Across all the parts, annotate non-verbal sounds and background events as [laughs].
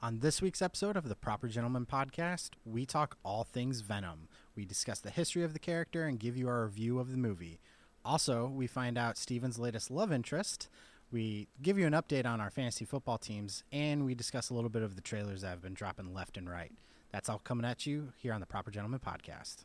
On this week's episode of the Proper Gentleman podcast, we talk all things Venom. We discuss the history of the character and give you our review of the movie. Also, we find out Steven's latest love interest. We give you an update on our fantasy football teams, and we discuss a little bit of the trailers that have been dropping left and right. That's all coming at you here on the Proper Gentleman podcast.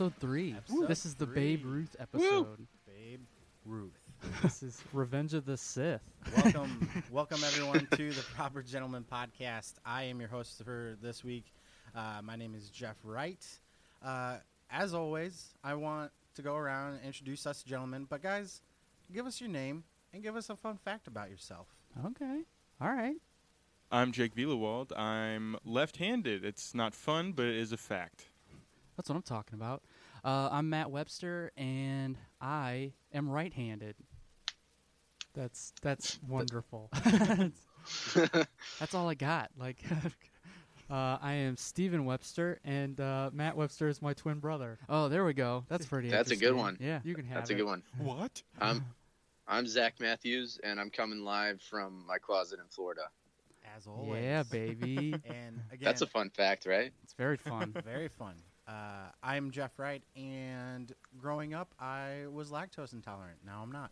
Episode three. Episode this is the three. Babe Ruth episode. Babe Ruth. this is Revenge of the Sith. welcome, [laughs] welcome everyone to the Proper Gentleman podcast. I am your host for this week. Uh, my name is Jeff Wright. Uh, as always, I want to go around and introduce us gentlemen. But guys, give us your name and give us a fun fact about yourself. Okay. All right. I'm Jake Vielewald. I'm left-handed. It's not fun, but it is a fact. That's what I'm talking about. Uh, I'm Matt Webster, and I am right-handed. That's that's wonderful. [laughs] [laughs] that's all I got. Like, [laughs] uh, I am Stephen Webster, and uh, Matt Webster is my twin brother. Oh, there we go. That's pretty. That's a good one. Yeah, you can have that. That's a good one. What? I'm I'm Zach Matthews, and I'm coming live from my closet in Florida. As always. Yeah, baby. And again, That's a fun fact, right? it's very fun. very fun. Uh, I'm Jeff Wright, and growing up, I was lactose intolerant. Now I'm not.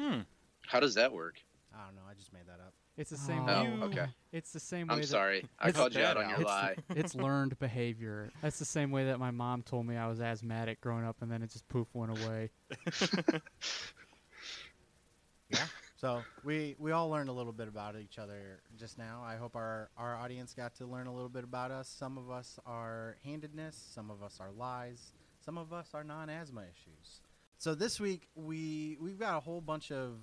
Hmm. How does that work? I don't know. I just made that up. It's the same. Oh, way. Oh, okay. It's the same way. I'm that- sorry. I called you out on [laughs] your out. lie. [laughs] it's learned behavior. That's the same way that my mom told me I was asthmatic growing up, and then it just poof went away. [laughs] Yeah. So we we all learned a little bit about each other just now. I hope our our audience got to learn a little bit about us. Some of us are handedness, some of us are lies, some of us are non-asthma issues. So this week we we've got a whole bunch of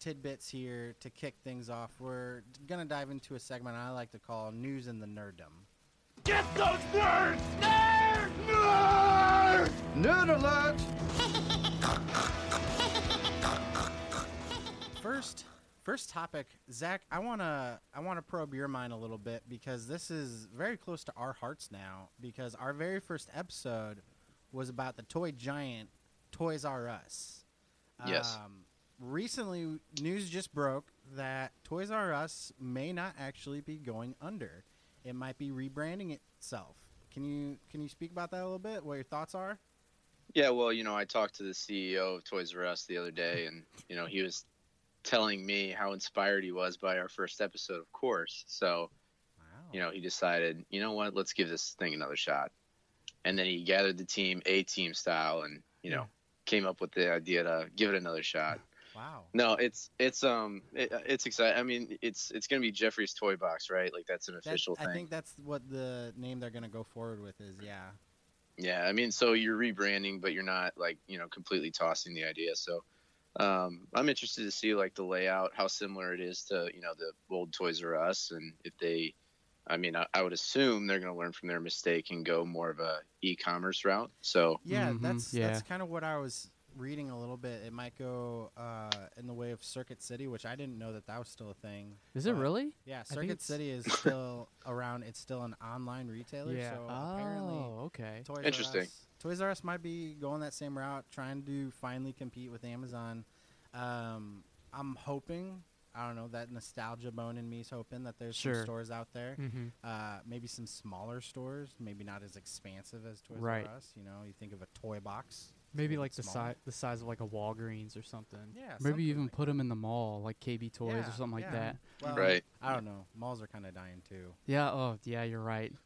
tidbits here to kick things off. We're gonna dive into a segment I like to call news in the nerddom. Get those nerds! Nerds! Nerds! Nerd alert! [laughs] First, first topic, Zach. I wanna I wanna probe your mind a little bit because this is very close to our hearts now. Because our very first episode was about the toy giant Toys R Us. Yes. Um, recently, news just broke that Toys R Us may not actually be going under. It might be rebranding itself. Can you can you speak about that a little bit? What your thoughts are? Yeah, well, you know, I talked to the CEO of Toys R Us the other day, and you know, he was telling me how inspired he was by our first episode, of course. So, Wow. you know, he decided, you know what, let's give this thing another shot. And then he gathered the team, A team style, and you know, came up with the idea to give it another shot. Wow. No, it's it's um it, it's exciting. I mean, it's it's gonna be Jeffrey's Toy Box, right? Like that's an official I thing. I think that's what the name they're gonna go forward with is. Yeah. Yeah, I mean, so you're rebranding, but you're not like you know completely tossing the idea. So um, I'm interested to see like the layout, how similar it is to you know the old Toys R Us, and if they, I mean, I, I would assume they're going to learn from their mistake and go more of a e-commerce route. So Yeah, Mhm, that's yeah. that's kind of what I was reading a little bit. It might go uh, in the way of Circuit City, which I didn't know that that was still a thing. Is it really? Yeah, Circuit City is [coughs] still around. It's still an online retailer. Yeah. So oh, apparently, okay. Toys Interesting. R Us, Toys R Us might be going that same route, trying to finally compete with Amazon. Um, I'm hoping. I don't know that nostalgia bone in me is hoping that there's Sure. some stores out there. hmm Uh, maybe some smaller stores, maybe not as expansive as Toys Right. R Us. You know, you think of a toy box. Maybe like the smaller. size the size of like a Walgreens or something. Yeah, Maybe something even like put them in the mall, like KB Toys Yeah, or something like that. Well, Right. I don't know. Malls are kind of dying too. Yeah. Oh, yeah. You're right. [laughs]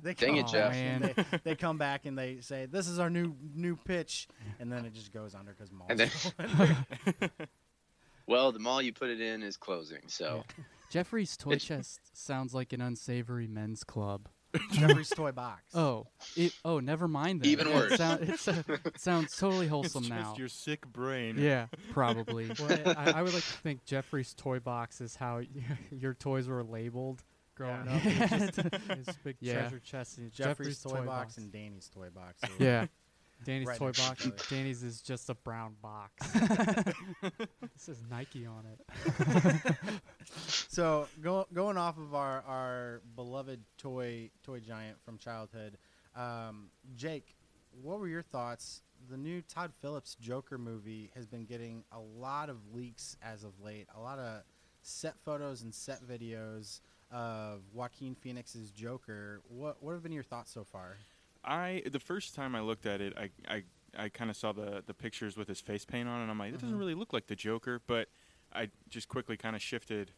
They Dang it, come Jeff. back and They, [laughs] they come back and they say, "This is our new new pitch," and then it just goes under because malls. And then- [laughs] well, the mall you put it in is closing. So Jeffrey's Toy Chest sounds like an unsavory men's club. [laughs] Jeffrey's toy box. Oh, it, oh, never mind. Then. Even It worse. sound- it's, [laughs] uh, it sounds totally wholesome it's now. your sick brain. Yeah, [laughs] probably. Well, I, I would like to think Jeffrey's toy box is how your toys were labeled growing Yeah. up. It's just his big Yeah. treasure chest. And Jeffrey's, toy, box, and Danny's toy box. yeah. Danny's right toy box. Danny's is just a brown box. [laughs] this says Nike on it. [laughs] So go, going off of our, our beloved toy toy giant from childhood, um, Jake, what were your thoughts? The new Todd Phillips Joker movie has been getting a lot of leaks as of late. A lot of set photos and set videos of Joaquin Phoenix's Joker. What what have been your thoughts so far? I the first time I looked at it, I I, I kind of saw the the pictures with his face paint on, and I'm like, it doesn't Mhm. really look like the Joker. But I just quickly kind of shifted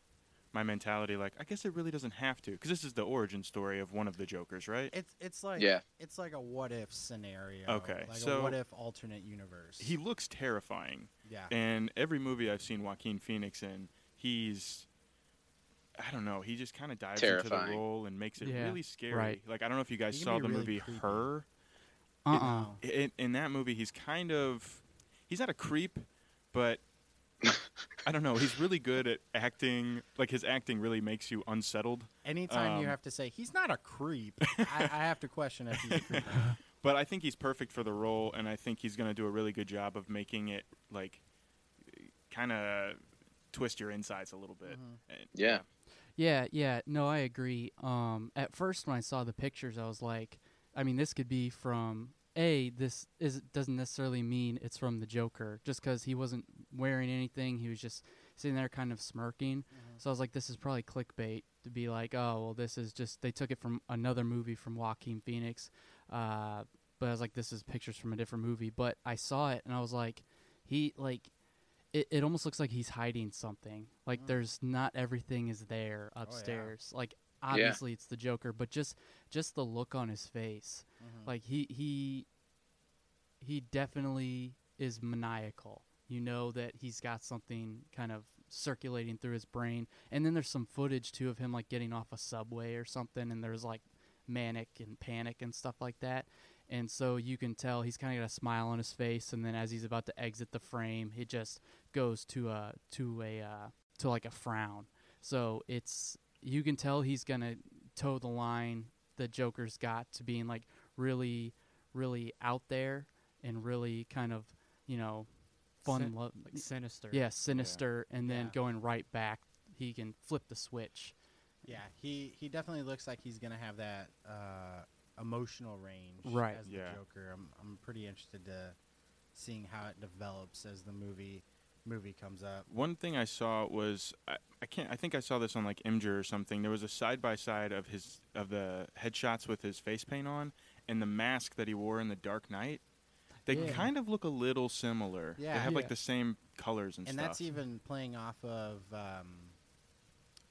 my mentality, like I guess it really doesn't have to, because this is the origin story of one of the Jokers, right? It's it's like Yeah. it's like a what if scenario. Okay, like so a what if alternate universe. He looks terrifying, yeah. and every movie I've seen Joaquin Phoenix in, he's I don't know. He just kind of dives into the role and makes it Yeah, really scary. right. Like I don't know if you guys saw the really movie creepy. Her. Uh uh No. in, in that movie he's kind of he's not a creep but [laughs] i don't know he's really good at acting like his acting really makes you unsettled Anytime you Um, have to say he's not a creep, [laughs] I, I have to question if he's a creep. [laughs] but i think he's perfect for the role and i think he's going to do a really good job of making it like kind of twist your insides a little bit Mhm. And, Yeah. Yeah, yeah. No, I agree. Um, at first, when I saw the pictures, I was like, I mean, this could be from a. This is doesn't necessarily mean it's from the Joker, just because he wasn't wearing anything. He was just sitting there, kind of smirking. So I was like, this is probably clickbait to be like, oh, well, this is just they took it from another movie from Joaquin Phoenix. Uh, but I was like, this is pictures from a different movie. But I saw it and I was like, he like. It, it almost looks like he's hiding something. Like Mm. there's not everything is there yeah. upstairs. Like obviously it's the Joker, but just just the look on his face. Mhm. Like he he he definitely is maniacal. You know that he's got something kind of circulating through his brain. And then there's some footage too of him like getting off a subway or something and there's like manic and panic and stuff like that. And so you can tell he's kind of got a smile on his face and then as he's about to exit the frame, he just goes to a to a uh, to like a frown. So it's you can tell he's gonna toe the line the Joker's got to being like really, really out there and really kind of you know fun, Sin- lo- Like sinister. yeah, sinister, and then Yeah. going right back. He can flip the switch. Yeah, he he definitely looks like he's gonna have that uh, emotional range Right. as the Yeah. Joker. I'm I'm pretty interested to seeing how it develops as the movie movie comes up. One thing I saw was I, I can't I think I saw this on like Imgur or something. There was a side by side of his of the headshots with his face paint on and the mask that he wore in the Dark Knight. They Yeah. kind of look a little similar. Yeah. They have like the same colors and, And stuff. And that's even playing off of um,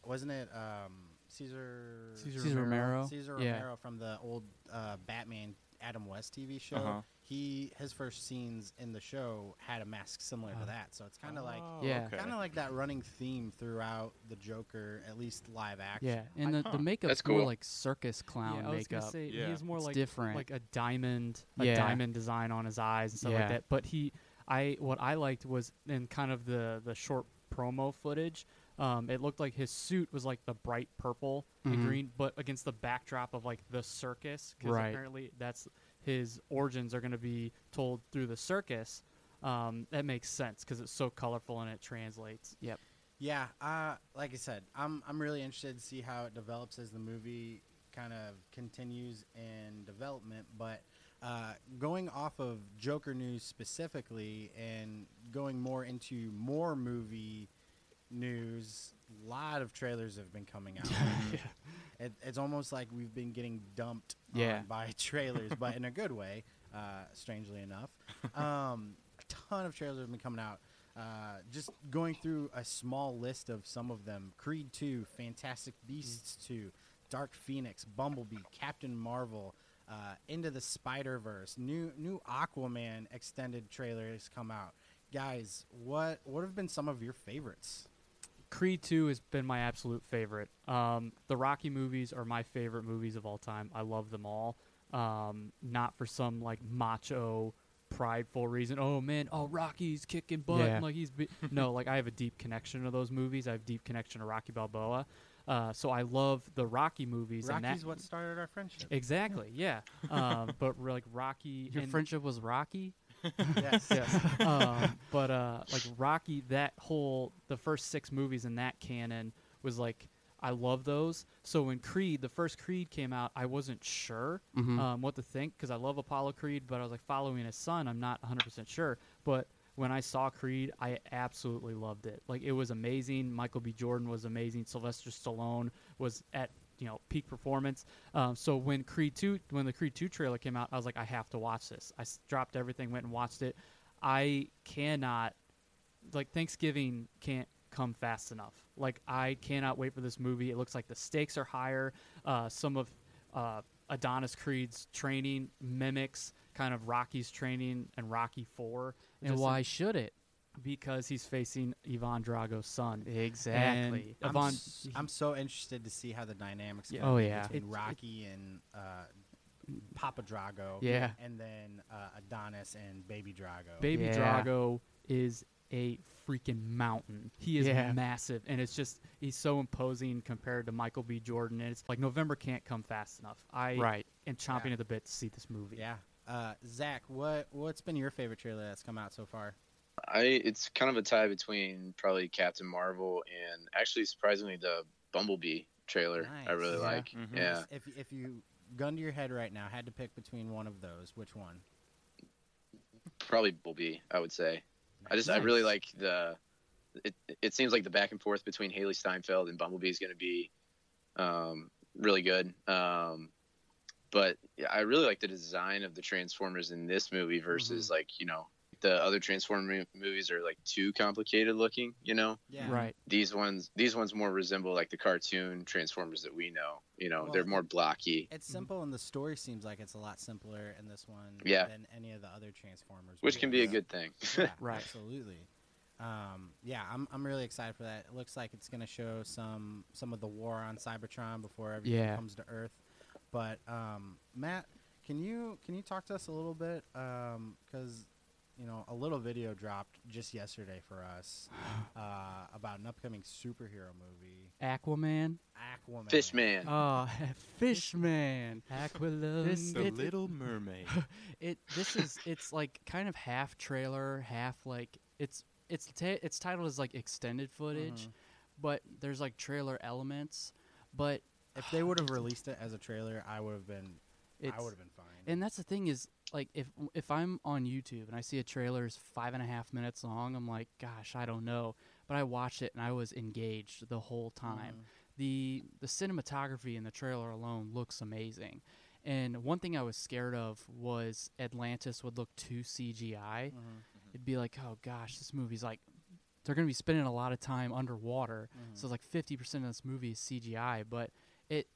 wasn't it um, Cesar Cesar Cesar Romero. Cesar Yeah. Romero from the old uh, Batman Adam West TV show. Uh-huh. He his first scenes in the show had a mask similar to Uh, that, so it's kind of like Oh, Yeah. okay. kind of like that running theme throughout the Joker, at least live action. Yeah, and I- the, huh. the makeup's That's more cool. like circus clown yeah, I was makeup. gonna say Yeah. he's more It's like different. like a diamond, a Yeah. diamond design on his eyes and stuff Yeah. like that. But he, I what I liked was in kind of the the short promo footage. Um, it looked like his suit was like the bright purple and green, but against the backdrop of like the circus, because Right. apparently that's his origins are going to be told through the circus. Um, that makes sense because it's so colorful and it translates. Yep. Yeah, uh, like I said, I'm I'm really interested to see how it develops as the movie kind of continues in development. But uh, going off of Joker news specifically, and going more into more movie news, a lot of trailers have been coming out. [laughs] it, it's almost like we've been getting dumped Yeah. by [laughs] trailers, but in a good way. Uh, strangely enough, um, a ton of trailers have been coming out. Uh, just going through a small list of some of them: Creed 2, Fantastic Beasts 2, Dark Phoenix, Bumblebee, Captain Marvel, uh, Into the Spider Verse, new new Aquaman extended trailer has come out. Guys, what what have been some of your favorites? Creed 2 has been my absolute favorite. Um, the Rocky movies are my favorite movies of all time. I love them all. Um, not for some like macho, prideful reason. Oh man, oh Rocky's kicking butt. Yeah. Like he's be-. [laughs] no, like I have a deep connection to those movies. I have deep connection to Rocky Balboa. Uh, so I love the Rocky movies. and Rocky's that, what started our friendship. exactly, yeah. Um, [laughs] but like Rocky. Your and- friendship was rocky. Yes. [laughs] yes. um, [laughs] [laughs] but uh, like Rocky, that whole the first six movies in that canon was like I love those. So when Creed, the first Creed came out, I wasn't sure Mhm. um, what to think because I love Apollo Creed, but I was like following his son. I'm not 100 percent sure, but when I saw Creed, I absolutely loved it. Like it was amazing. Michael B. Jordan was amazing. Sylvester Stallone was at you know peak performance. Um, so when Creed two, when the Creed two trailer came out, I was like, I have to watch this. I s- dropped everything, went and watched it. I cannot, like Thanksgiving can't come fast enough. Like I cannot wait for this movie. It looks like the stakes are higher. Uh, some of uh, Adonis Creed's training mimics kind of Rocky's training and Rocky Four. And why should it? Because he's facing Ivan Drago's son. Exactly. And I'm, Ivan, s- I'm so interested to see how the dynamics Yeah. gonna Oh, yeah. between It's- Rocky and uh, Papa Drago. Yeah. and then uh, Adonis and Baby Drago. Baby Yeah. Drago is a freaking mountain. He is Yeah. massive, and it's just he's so imposing compared to Michael B. Jordan. And it's like November can't come fast enough. I Right. am chomping Yeah. at the bit to see this movie. yeah. Uh, Zach, what what's been your favorite trailer that's come out so far? I it's kind of a tie between probably Captain Marvel and actually surprisingly the Bumblebee trailer. I really Yeah. like. Mhm. Yeah. If if you gun to your head right now, had to pick between one of those, which one? probably Bumblebee. I would say. I just I really like the. It it seems like the back and forth between Hailee Steinfeld and Bumblebee is going to be, um, really good. Um, but yeah, I really like the design of the Transformers in this movie versus Mm-hmm. like you know the other Transformer movies are like too complicated looking. You know Yeah. Right. these ones these ones more resemble like the cartoon Transformers that we know. You know Well, they're more blocky. It's simple, and the story seems like it's a lot simpler in this one Yeah. than any of the other Transformers. Which can be a good thing. [laughs] Yeah, [laughs] Right. Absolutely. Um, yeah, I'm I'm really excited for that. It looks like it's going to show some some of the war on Cybertron before everything Yeah. comes to Earth. But um, Matt, can you can you talk to us a little bit because you know a little video dropped just yesterday for us [gasps] uh, about an upcoming superhero movie, Aquaman. Aquaman. Fishman. Oh, [laughs] Fishman. Aqualung. This- The it- Little Mermaid. [laughs] It this is it's like kind of half trailer, half like it's it's ta- it's titled as like extended footage, Mhm. but there's like trailer elements, but If they would have released it as a trailer, I would have been I would have been fine. and that's the thing is like if if I'm on YouTube and I see a trailer is five and a half minutes long, I'm like, gosh, I don't know. But I watched it and I was engaged the whole time. Mhm. the the cinematography in the trailer alone looks amazing. And one thing I was scared of was Atlantis would look too CGI. Mhm. It'd be like, oh gosh, this movie's like they're gonna be spending a lot of time underwater. Mhm. So like fifty percent of this movie is CGI, but it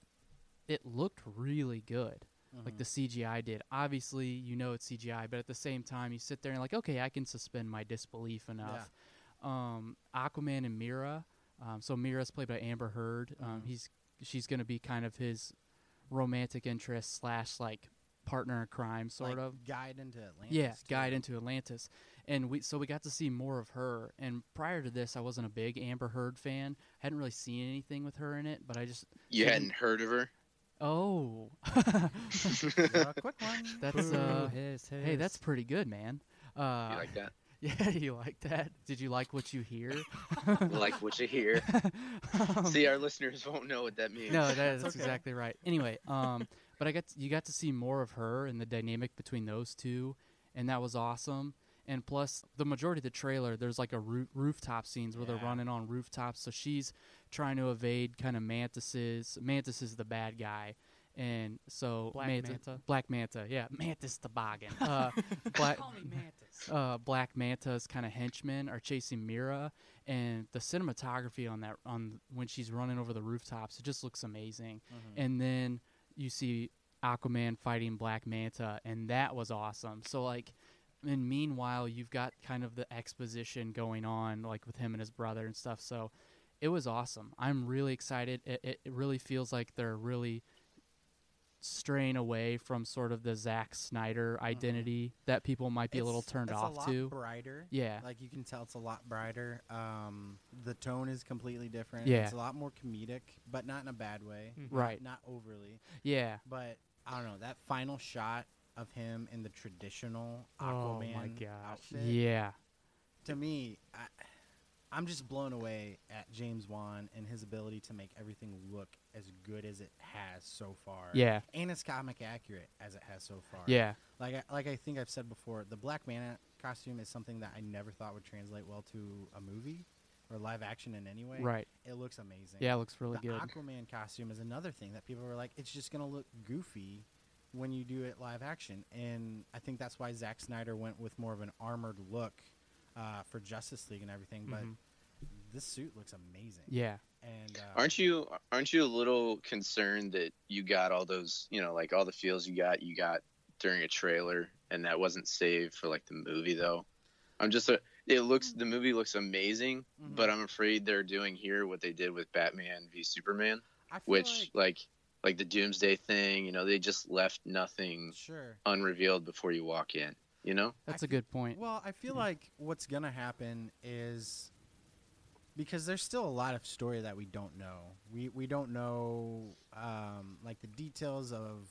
it looked really good. Like Mhm. the CGI did. Obviously, you know it's CGI, but at the same time, you sit there and like, okay, I can suspend my disbelief enough. Um, Aquaman and Mera. Um, so Mera's played by Amber Heard. Um, Mhm. He's she's gonna be kind of his romantic interest slash like partner in crime, sort Like, of. guide into Atlantis. Yeah, too. guide into Atlantis, and we so we got to see more of her. And prior to this, I wasn't a big Amber Heard fan. I hadn't really seen anything with her in it, but I just You hadn't heard of her? Oh, [laughs] a quick one. that's uh, Hiss, hey, that's pretty good, man. Uh, you like that? [laughs] yeah, you like that? Did you like what you hear? [laughs] like what you hear. Um, See, our listeners won't know what that means. No, that, that's okay. exactly right. Anyway, um, but I got to, you got to see more of her and the dynamic between those two, and that was awesome. And plus, the majority of the trailer, there's like a roo- rooftop scenes where they're running on rooftops. So she's trying to evade kind of Mantis's. Mantis is the bad guy, and so Black Manta- Manta? Black Manta, yeah, Mantis toboggan. Uh, [laughs] Black, [laughs] uh, Black Manta's kind of henchmen are chasing Mera, and the cinematography on that on when she's running over the rooftops, it just looks amazing. Mhm. And then you see Aquaman fighting Black Manta, and that was awesome. So like, and meanwhile, you've got kind of the exposition going on, like with him and his brother and stuff. So it was awesome. I'm really excited. It, it, it really feels like they're really straying away from sort of the Zack Snyder identity that people might be a little turned it's off a lot to. Brighter. Yeah. Like you can tell it's a lot brighter. Um, the tone is completely different. Yeah. It's a lot more comedic, but not in a bad way. Mhm. Right. Not overly. Yeah. But I don't know that final shot of him in the traditional Oh Aquaman my gosh. outfit. Yeah. To me, I, I'm just blown away at James Wan and his ability to make everything look as good as it has so far. Yeah. And as comic accurate as it has so far. Yeah. Like I, like I think I've said before, the Black Manta costume is something that I never thought would translate well to a movie or live action in any way. Right. It looks amazing. Yeah, it looks really good. the good. Aquaman costume is another thing that people were like, it's just gonna look goofy when you do it live action, and I think that's why Zack Snyder went with more of an armored look uh, for Justice League and everything. But Mhm. this suit looks amazing. Yeah. And uh, Aren't you aren't you a little concerned that you got all those you know like all the feels you got you got during a trailer and that wasn't saved for like the movie though? I'm just a, it looks the movie looks amazing, Mhm. but I'm afraid they're doing here what they did with Batman v Superman, I feel which like, like like the Doomsday thing, you know, they just left nothing sure. unrevealed before you walk in, you know? That's I a good point. Well, I feel Mhm. like what's gonna happen is because there's still a lot of story that we don't know. We we don't know um, like the details of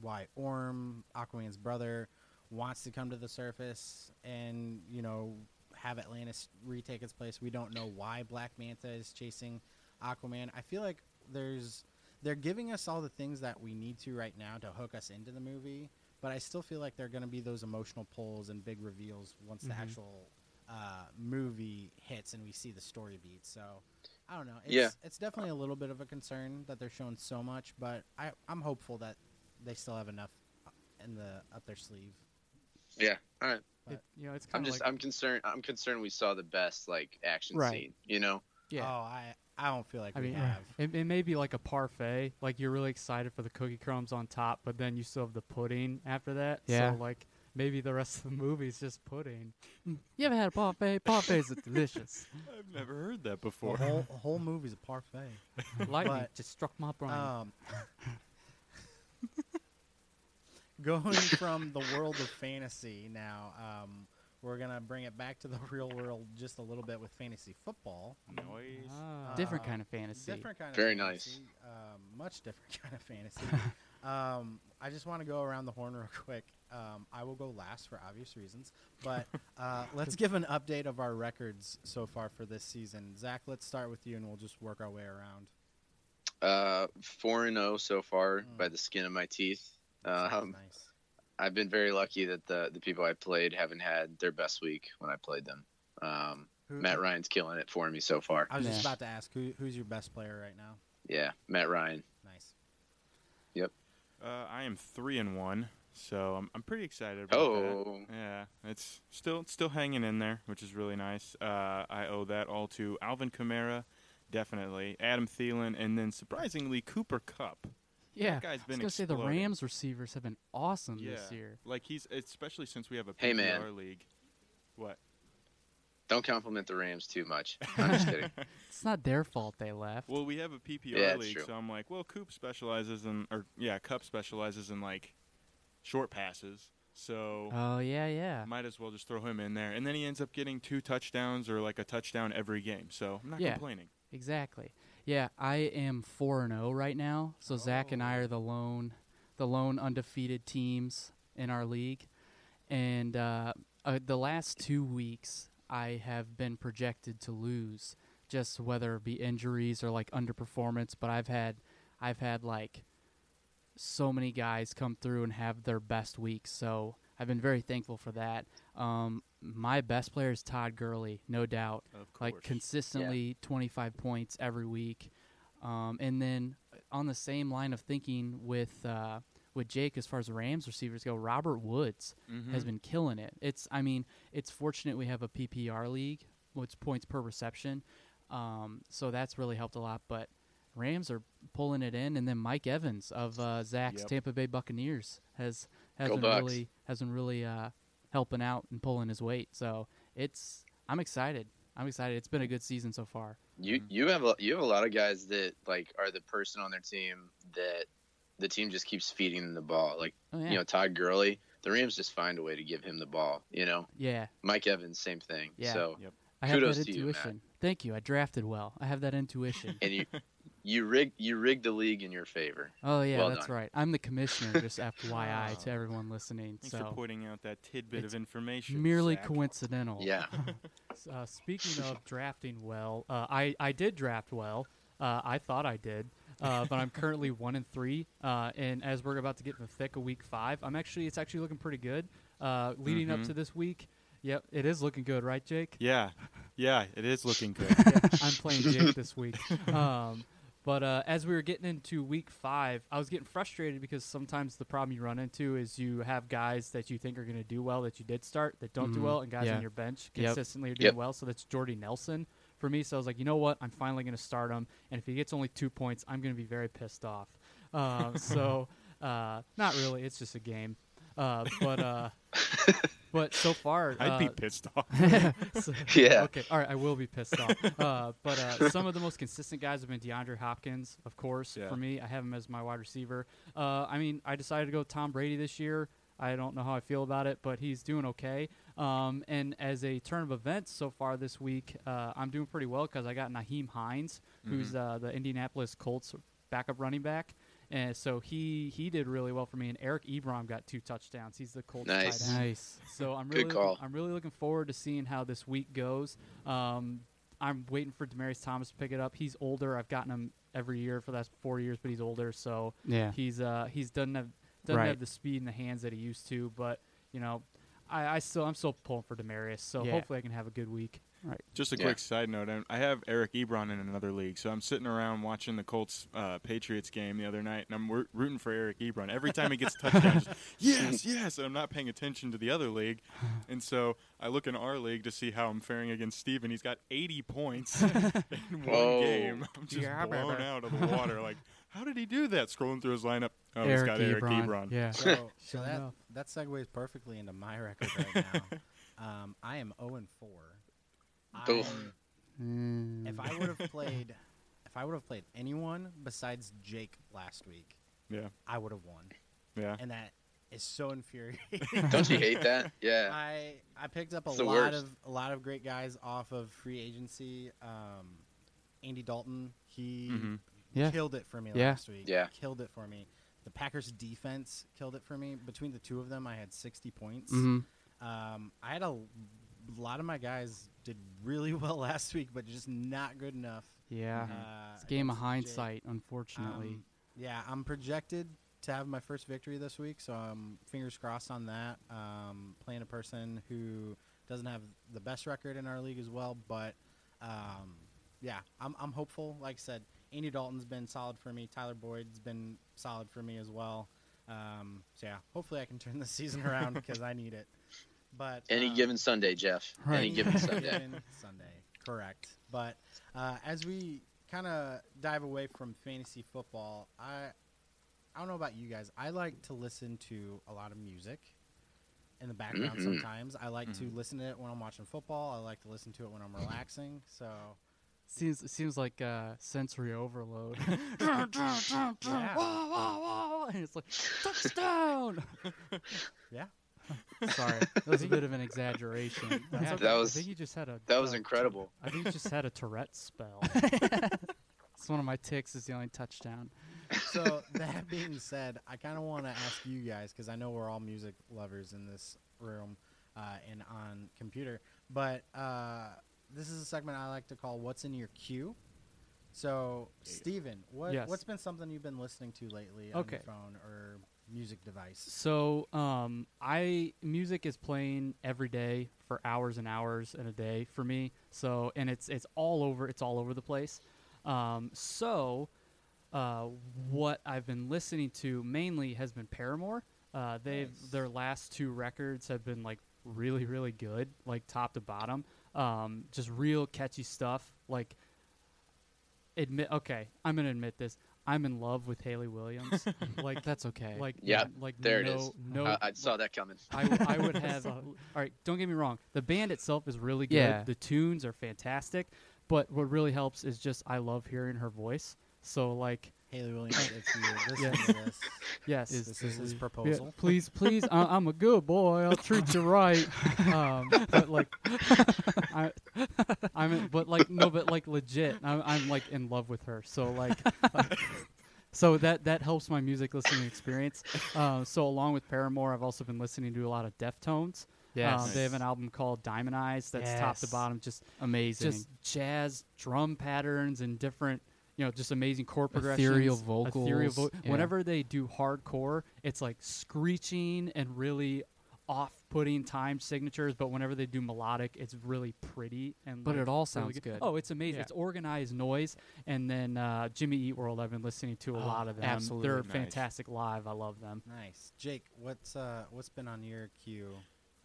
why Orm, Aquaman's brother, wants to come to the surface and you know have Atlantis retake its place. We don't know why Black Manta is chasing Aquaman. I feel like there's they're giving us all the things that we need to right now to hook us into the movie, but I still feel like there are going to be those emotional pulls and big reveals once the Mhm. actual uh, movie hits and we see the story beats. So I don't know. It's, Yeah. it's definitely a little bit of a concern that they're showing so much, but I, I'm hopeful that they still have enough uh, in the up their sleeve. Yeah. All right. It, you know, it's I'm just like I'm concerned I'm concerned we saw the best like action Right. scene, you know? Yeah. Oh, I I don't feel like I we mean, have. it, it may be like a parfait. Like you're really excited for the cookie crumbs on top, but then you still have the pudding after that. Yeah. So like maybe the rest of the movie is just pudding. [laughs] You ever had a parfait? Parfaits are delicious. I've never heard that The before. whole [laughs] whole movie's a parfait. Lightning But, just struck my brain. Um, [laughs] going from the world of fantasy now, um, we're gonna bring it back to the [laughs] real world just a little bit with fantasy football. Noise. Ah. Different Uh, kind of fantasy. Different kind of Very fantasy, Um, much different [laughs] kind of fantasy. [laughs] um, I just want to go around the horn real quick. Um, I will go last for obvious reasons, but uh, let's give an update of our records so far for this season. Zach, let's start with you, and we'll just work our way around. Uh, four and zero so far Mm. by the skin of my teeth. Sounds Um, nice. I've been very lucky that the the people I played haven't had their best week when I played them. Um, Who- Matt Ryan's killing it for me so far. I was just about to ask who, who's your best player right now. Yeah, Matt Ryan. Nice. Yep. Uh, I am three and one, so I'm I'm pretty excited about Oh, that. Yeah, it's still it's still hanging in there, which is really nice. Uh, I owe that all to Alvin Kamara, definitely Adam Thielen, and then surprisingly Cooper Kupp. Yeah. that guy's I was gonna say the. Rams receivers have been awesome this Yeah. year. Like he's especially since we have a PPR Hey, man. league. What? don't compliment the Rams too much. I'm just kidding. [laughs] It's not their fault they left. Well, we have a PPR Yeah, league, true. so I'm like, well, Coop specializes in, or yeah, Kupp specializes in like short passes, so oh yeah, yeah. might as well just throw him in there. And then he ends up getting two touchdowns or like a touchdown every game, so I'm not Yeah. complaining. Exactly. Yeah, I am four and zero right now. So Zach and I are the lone, the lone undefeated teams in our league, and uh, uh, the last two weeks I have been projected to lose, just whether it be injuries or like underperformance. But I've had, I've had like so many guys come through and have their best weeks. So I've been very thankful for that. Um, my best player is Todd Gurley, no doubt Of course. like consistently 25 points every week. Um, and then on the same line of thinking with uh, with Jake as far as Rams receivers go, Robert Woods Mhm. has been killing it. It's I mean it's fortunate we have a PPR league, which points per reception, um, so that's really helped a lot. But Rams are pulling it in, and then Mike Evans of uh, Zach's Yep. Tampa Bay Buccaneers has has Go really has been really uh, helping out and pulling his weight. So it's I'm excited. I'm excited. It's been a good season so far. You Mhm. you have a, you have a lot of guys that like are the person on their team that the team just keeps feeding them the ball. Like Oh yeah. you know Todd Gurley, the Rams just find a way to give him the ball. You know yeah. Mike Evans, same thing. Yeah. So I have Kudos that to you, Matt. Thank you. I drafted well. I have that intuition. and you [laughs] you rig you rigged the league in your favor. oh yeah, Well that's done. right. I'm the commissioner. Just FYI [laughs] to everyone listening. Thanks for pointing out that tidbit It's of information. merely Zach. coincidental. Yeah. [laughs] Uh, speaking of drafting well, uh, I I did draft well. Uh, I thought I did, uh, but I'm currently [laughs] one and three. Uh, and as we're about to get in the thick of week five, I'm actually it's actually looking pretty good. Uh, leading up Mhm. to this week, yep, it is looking good, right, Jake? Yeah, yeah, it is looking good. I'm playing Jake this week. Um, but uh, as we were getting into week five, I was getting frustrated because sometimes the problem you run into is you have guys that you think are going to do well that you did start that don't do Mhm. well, and guys Yeah. on your bench Yep. consistently are doing Yep. well. So that's Jordy Nelson for me. So I was like, you know what? I'm finally going to start him, and if he gets only two points, I'm going to be very pissed off. Uh, [laughs] so uh, not really. It's just a game. Uh, but uh, but so far, [laughs] I'd be uh, pissed [laughs] off. so- Yeah. Okay. All right. I will be pissed off. Uh, but uh, some of the most consistent guys have been DeAndre Hopkins, of course. Yeah. For me, I have him as my wide receiver. Uh, I mean, I decided to go Tom Brady this year. I don't know how I feel about it, but he's doing okay. Um, and as a turn of events so far this week, uh, I'm doing pretty well because I got Nyheim Hines, who's uh, the Indianapolis Colts backup running back. And so he he did really well for me. And Eric Ebron got two touchdowns. He's the Colts Nice. tight end. Nice. So I'm Good really call. Looking, I'm really looking forward to seeing how this week goes. Um, I'm waiting for Demaryius Thomas to pick it up. He's older. I've gotten him every year for the last four years, but he's older, so Yeah. he's uh he's doesn't have doesn't Right. have the speed in the hands that he used to. But you know, I, I still I'm still pulling for Demaryius. So Yeah. hopefully I can have a good week. Just a Yeah. quick side note: I'm- have Eric Ebron in another league, so I'm sitting around watching the Colts uh, Patriots game the other night, and I'm wor- rooting for Eric Ebron every time he gets a touchdown. just, [laughs] yes, yes, and I'm not paying attention to the other league, [laughs] and so I look in our league to see how I'm faring against Steven. He's got 80 points [laughs] in one Whoa. game. I'm just Yeah, blown baby. out of the water. Like, how did he do that? Scrolling through his lineup, oh, he's Eric got Eric Ebron. Ebron. Yeah. So, so that enough. that segues perfectly into my record right now. um, I am 0 and 4. Oof. I'm- Mm. if I would have [laughs] played, if I would have played anyone besides Jake last week, Yeah, I would have won, yeah. and that is so infuriating. [laughs] Don't you hate that? [laughs] Yeah. I I picked up a lot worst. of a lot of great guys off of free agency. Um, Andy Dalton, he Mhm. Yeah. killed it for me Yeah. last week. Yeah. killed it for me. The Packers defense killed it for me. Between the two of them, I had 60 points. hmm Um, I had a lot of my guys did really [laughs] well last week, but just not good enough. Yeah. Uh, It's a game of against Jake. hindsight, unfortunately. Um, yeah, I'm projected to have my first victory this week, so I'm fingers crossed on that. Um, playing a person who doesn't have the best record in our league as well, but um, yeah, I'm, I'm hopeful. Like I said, Andy Dalton's been solid for me. Tyler Boyd's been solid for me as well. Um, so yeah, hopefully I can turn the [laughs] season around because I need it. But Any um, given Sunday, Jeff. Any given [laughs] Sunday. Sunday. Correct. But uh, as we kind of dive away from fantasy football, I I don't know about you guys. I like to listen to a lot of music in the background Mhm. sometimes. I like to listen to it when I'm watching football. I like to listen to it when I'm [laughs] relaxing. So Seems it seems like uh, sensory overload. [laughs] Yeah. Wah, wah, wah, and it's like touchdown. yeah. [laughs] Sorry, that was a bit of an exaggeration. [laughs] That's Yeah. okay. That I was- think you just had a. That was uh, incredible. I think you just had a Tourette spell. [laughs] It's one of my ticks. Is the only touchdown. So that being said, I kind of want to ask you guys because I know we're all music lovers in this room uh, and on computer, but uh, this is a segment I like to call "What's in Your Queue." So, Steven, what Yes. what's been something you've been listening to lately on Okay. your phone or music device? So, um, I music is playing every day for hours and hours in a day for me. So, and it's it's all over. It's all over the place. Um, so, uh, what I've been listening to mainly has been Paramore. Uh, they've Nice. their last two records have been like really really good, like top to bottom. Um, just real catchy stuff. Like admit okay i'm gonna admit this I'm in love with Hayley Williams. [laughs] like That's okay. like Yeah, like there it no, is. No, I, I saw that coming. I, w- I would [laughs] have. all right, don't get me wrong. The band itself is really good. Yeah. The tunes are fantastic, but what really helps is just I love hearing her voice. So like, Hayley Williams, [laughs] if you listen Yes. to this, [laughs] yes, this is his yeah, proposal. please, please, I, I'm a good boy. I'll treat you right. Um, but like, [laughs] I, I'm, but like, no, but like legit, I'm, I'm like in love with her. So like, like, so that that helps my music listening experience. Uh, so along with Paramore, I've also been listening to a lot of Deftones. yes. Um, they have an album called Diamond Eyes that's top to bottom, just amazing. just jazz drum patterns and different, you know, just amazing chord progressions. Ethereal Ethereal vocals, yeah. Whenever they do hardcore, it's like screeching and really off-putting time signatures. But whenever they do melodic, it's really pretty and. But like, it all really sounds good. Oh, it's amazing. Yeah. It's organized noise. And then uh, Jimmy Eat World, I've been listening to a Oh, lot of them. absolutely. They're Nice. fantastic live. I love them. Nice, Jake. What's uh what's been on your queue?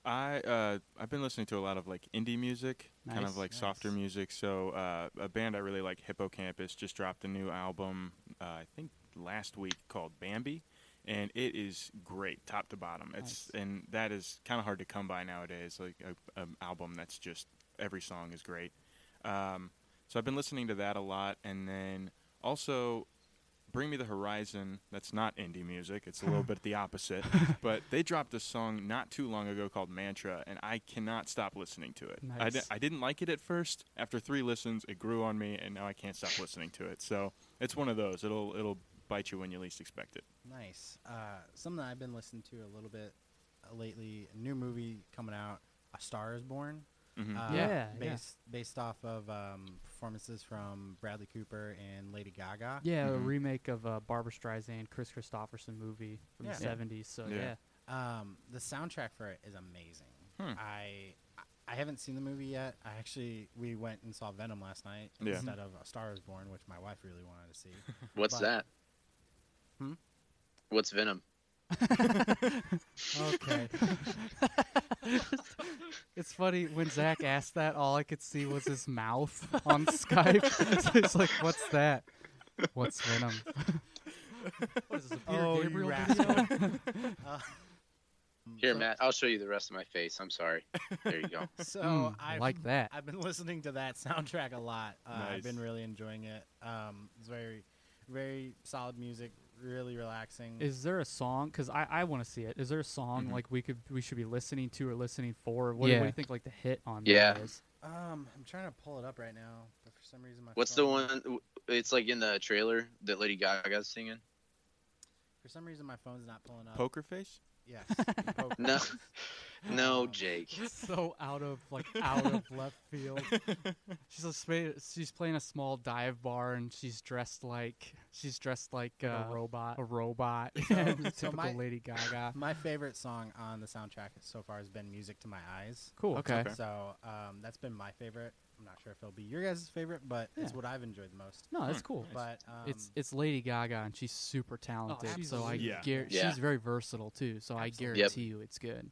I uh, I've been listening to a lot of like indie music, kind of like softer music. So uh, a band I really like, Hippo Campus, just dropped a new album. Uh, I think last week called Bambi, and it is great, top to bottom. It's and that is kind of hard to come by nowadays. Like a, an album that's just every song is great. Um, so I've been listening to that a lot, and then also Bring Me the Horizon. That's not indie music. It's a little [laughs] bit the opposite. [laughs] But they dropped a song not too long ago called Mantra, and I cannot stop listening to it. I, di- Nice. I didn't like it at first. After three listens, it grew on me, and now I can't stop listening to it. So it's one of those. It'll it'll bite you when you least expect it. Nice. Uh, something I've been listening to a little bit uh, lately. A new movie coming out, A Star Is Born. Mhm. Uh, Yeah, yeah. based based off of um, performances from Bradley Cooper and Lady Gaga. Yeah, a Mhm. remake of a Barbra Streisand, Kris Kristofferson movie from Yeah. the Yeah. '70s. So Yeah. Um, the soundtrack for it is amazing. Hmm. I I haven't seen the movie yet. I actually we went and saw Venom last night Yeah. instead of A Star Is Born, which my wife really wanted to see. [laughs] What's But- that? Hmm? What's Venom? Okay. it's funny when Zach asked that, all I could see was his mouth on Skype. [laughs] so it's like, "What's that? What's Venom?" what is this? A Peter Oh, Gabriel rascal. video? Uh, [laughs] Here, Matt. I'll show you the rest of my face. I'm sorry. There you go. [laughs] So Mm, I like that. I've been listening to that soundtrack a lot. Uh, I've been really enjoying it. Um, it's very, very solid music. Really relaxing. Is there a song? Because I, I want to see it. Is there a song Mhm. like we could we should be listening to or listening for? What, what Yeah. do you think like the hit on Yeah. that is? um, I'm trying to pull it up right now, but for some reason my What's the one? It's like in the trailer that Lady Gaga's singing. For some reason my phone's not pulling up. Poker Face. Yes. [laughs] Poker. No, no, [laughs] Jake. so out of like out of left field. [laughs] She's a, spa- she's playing a small dive bar and she's dressed like she's dressed like, Like uh, a robot. A robot. So- Yeah, [laughs] so typical my- Lady Gaga. My favorite song on the soundtrack so far has been "Music to My Eyes." Cool. Okay. Okay. So um, that's been my favorite. I'm not sure if it'll be your guys' favorite, but it's what I've enjoyed the most. No, that's cool. nice. But um, It's it's Lady Gaga and she's super talented. she's so I amazing. Yeah. guar- Yeah. she's very versatile too. So I Absolutely. guarantee you it's good.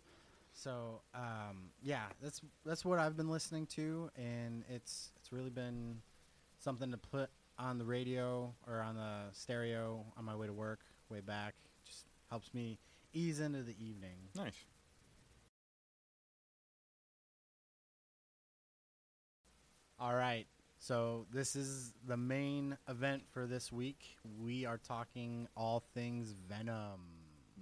So um, yeah, that's that's what I've been listening to, and it's it's really been something to put on the radio or on the stereo on my way to work, way back. Just helps me ease into the evening. Nice. All right. So this is the main event for this week. We are talking all things Venom.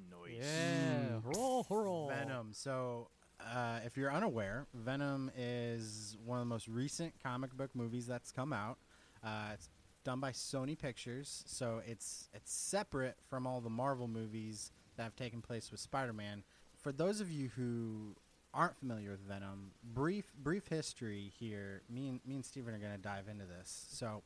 Noise. Yeah. Roll, roll. Venom. So, uh, if you're unaware, Venom is one of the most recent comic book movies that's come out. Uh, it's done by Sony Pictures, so it's it's separate from all the Marvel movies that have taken place with Spider-Man. For those of you who aren't familiar with Venom, brief brief history here. Me and me and Steven are going to dive into this. So,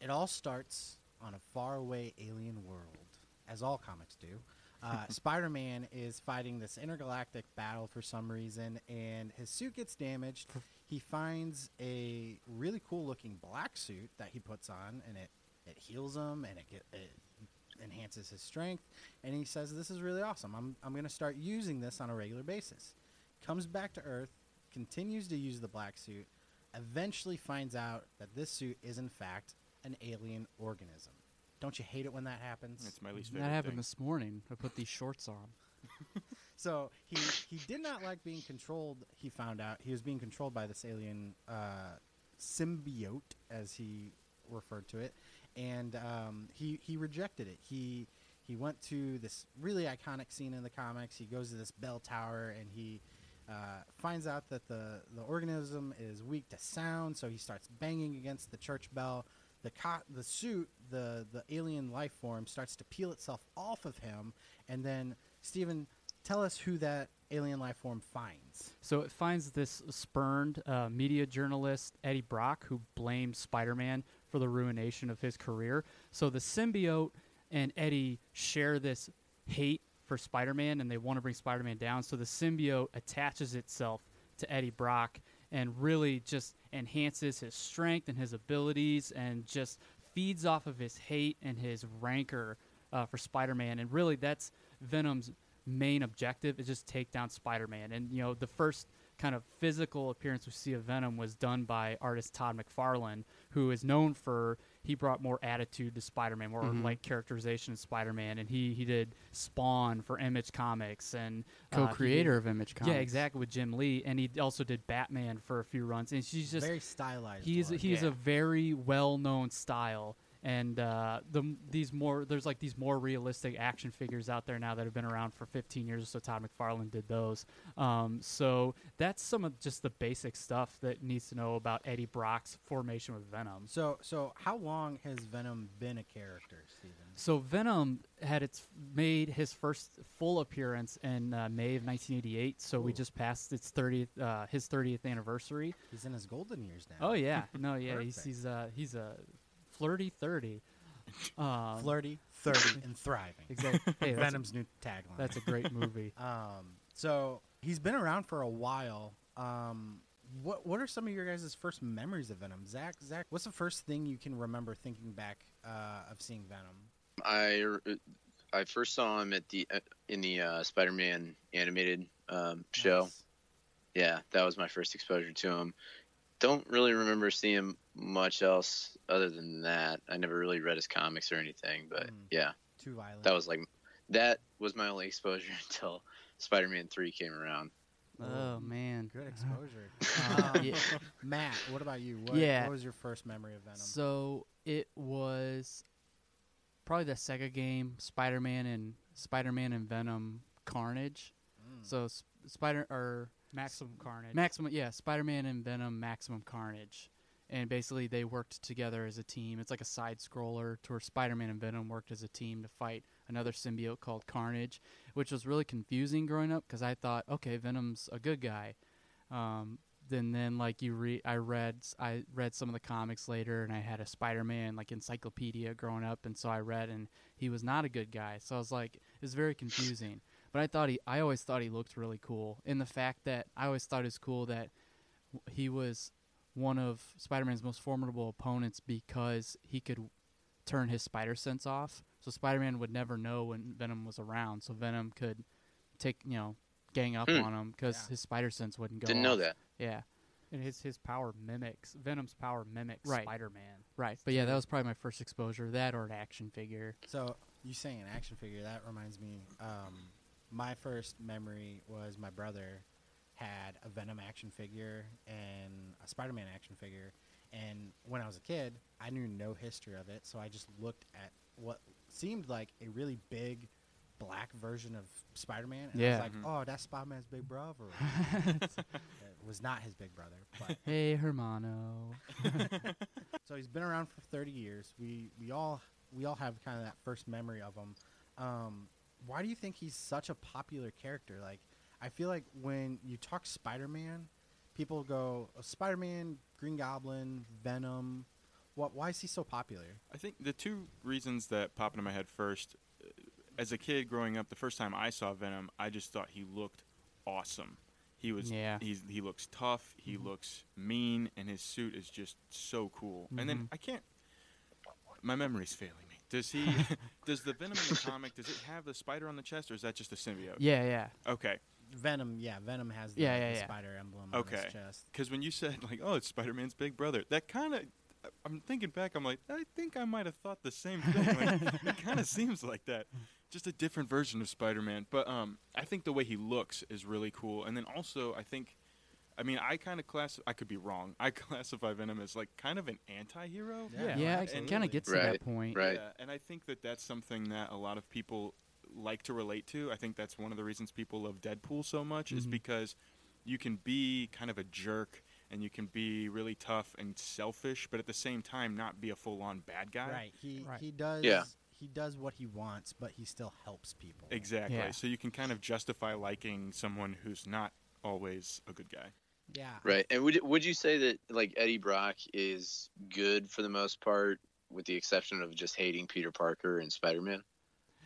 it all starts on a faraway alien world, as all comics do. Uh, Spider Man is fighting this intergalactic battle for some reason, and his suit gets damaged. He finds a really cool looking black suit that he puts on, and it, it heals him and it, get, it enhances his strength. And he says, This is really awesome. I'm, I'm going to start using this on a regular basis. Comes back to Earth, continues to use the black suit, eventually finds out that this suit is, in fact, an alien organism. Don't you hate it when that happens? It's my least favorite That happened thing. this morning. I put these shorts on. [laughs] So he he did not like being controlled. He found out he was being controlled by this alien uh, symbiote, as he referred to it, and um, he he rejected it. He he went to this really iconic scene in the comics. He goes to this bell tower and he uh, finds out that the the organism is weak to sound. So he starts banging against the church bell. The co- the suit, the the alien life form, starts to peel itself off of him, and then Stephen, tell us who that alien life form finds. So it finds this spurned uh, media journalist, Eddie Brock, who blames Spider Man for the ruination of his career. So the symbiote and Eddie share this hate for Spider Man and they want to bring Spider Man down. So the symbiote attaches itself to Eddie Brock and really just enhances his strength and his abilities and just feeds off of his hate and his rancor uh, for Spider Man. And really, that's Venom's main objective is just take down Spider-Man. And you know, the first kind of physical appearance we see of Venom was done by artist Todd McFarlane, who is known for he brought more attitude to Spider-Man, more Mhm. like characterization of Spider-Man, and he he did Spawn for Image Comics and uh, Co-creator did- of Image Comics. Yeah, exactly with Jim Lee, and he also did Batman for a few runs. And she's just very stylized. he's look. he's yeah. a very well known style and uh, the these more there's like these more realistic action figures out there now that have been around for 15 years so. Todd mcfarlane did those. Um, so that's some of just the basic stuff that needs to know about eddie brock's formation with venom. So so how long has Venom been a character, so venom had its made his first full appearance in uh, may of 1988 so we just passed its 30th uh, his 30th anniversary. He's in his golden years now. oh yeah. [laughs] No yeah he's he's uh, he's a flirty 30 um, flirty, thirty, [laughs] and thriving. Exactly. Hey, that's, [laughs] Venom's new tagline. that's a great movie. [laughs] Um, so he's been around for a while. Um, what what are some of your guys' first memories of Venom? Zach, Zach, what's the first thing you can remember thinking back uh, of seeing Venom? I I first saw him at the uh, in the uh, Spider-Man animated um, show. Nice. Yeah, that was my first exposure to him. Don't really remember seeing much else other than that. I never really read his comics or anything, but Mm. yeah, Too violent. that was like that was my only exposure [laughs] until Spider-Man Three came around. Oh man. good [laughs] exposure. [laughs] Uh, Um, yeah. Matt, what about you? What, Yeah. what was your first memory of Venom? So it was probably the Sega game Spider-Man and Spider-Man and Venom Carnage. Mm. So S- Spider or Maximum Carnage. Maximum, yeah, Spider-Man and Venom Maximum Carnage, and basically they worked together as a team. It's like a side scroller to where Spider-Man and Venom worked as a team to fight another symbiote called Carnage, which was really confusing growing up because I thought, okay, Venom's a good guy. Um, then then like you read, I read I read some of the comics later, and I had a Spider-Man like encyclopedia growing up, and so I read, and he was not a good guy. So I was like, it was very confusing. But I thought he, I always thought he looked really cool. In the fact that I always thought it was cool that he was one of Spider-Man's most formidable opponents because he could turn his spider sense off. So Spider-Man would never know when Venom was around. So Venom could take, you know, gang up Hmm. on him because Yeah. his spider sense wouldn't go. Didn't know that. Yeah, and his his power mimics Venom's power mimics Right. Spider-Man. right. But yeah, that was probably my first exposure. That or an action figure. So you saying an action figure? That reminds me. Um, my first memory was my brother had a Venom action figure and a Spider-Man action figure, and when I was a kid, I knew no history of it, so I just looked at what seemed like a really big black version of Spider-Man, and I was like, Mhm. "Oh, that's Spider-Man's big brother." [laughs] it was not his big brother, but [laughs] Hey, Hermano. [laughs] so he's been around for 30 years. We we all we all have kind of that first memory of him. Um, why do you think he's such a popular character? Like, I feel like when you talk Spider-Man, people go oh, Spider-Man, Green Goblin, Venom. What? Why is he so popular? I think the two reasons that pop into my head first, uh, as a kid growing up, the first time I saw Venom, I just thought he looked awesome. He was Yeah. he's he looks tough, he looks mean, and his suit is just so cool. And then Mhm. I can't my memory's failing me. Does he [laughs] does the Venom in the comic does it have the spider on the chest or is that just a symbiote? Yeah, yeah. Okay. Venom, yeah, Venom has the, Yeah, yeah, the yeah. spider emblem on his chest. Because when you said like, "Oh, it's Spider-Man's big brother," that kind of I'm thinking back. I'm like, I think I might have thought the same thing. Like, it kind of [laughs] seems like that, just a different version of Spider-Man. But um, I think the way he looks is really cool. And then also, I think, I mean, I kind of class. I could be wrong. I [laughs] classify Venom as like kind of an anti-hero. Yeah, Yeah, it kind of gets to that point. right. Yeah, and I think that that's something that a lot of people like to relate to. I think that's one of the reasons people love Deadpool so much is Mhm. because you can be kind of a jerk and you can be really tough and selfish, but at the same time not be a full-on bad guy. Right. He Right. he does. Yeah. He does what he wants, but he still helps people. Exactly. Yeah. So you can kind of justify liking someone who's not always a good guy. Yeah. Right. And would would you say that like Eddie Brock is good for the most part, with the exception of just hating Peter Parker and Spider Man?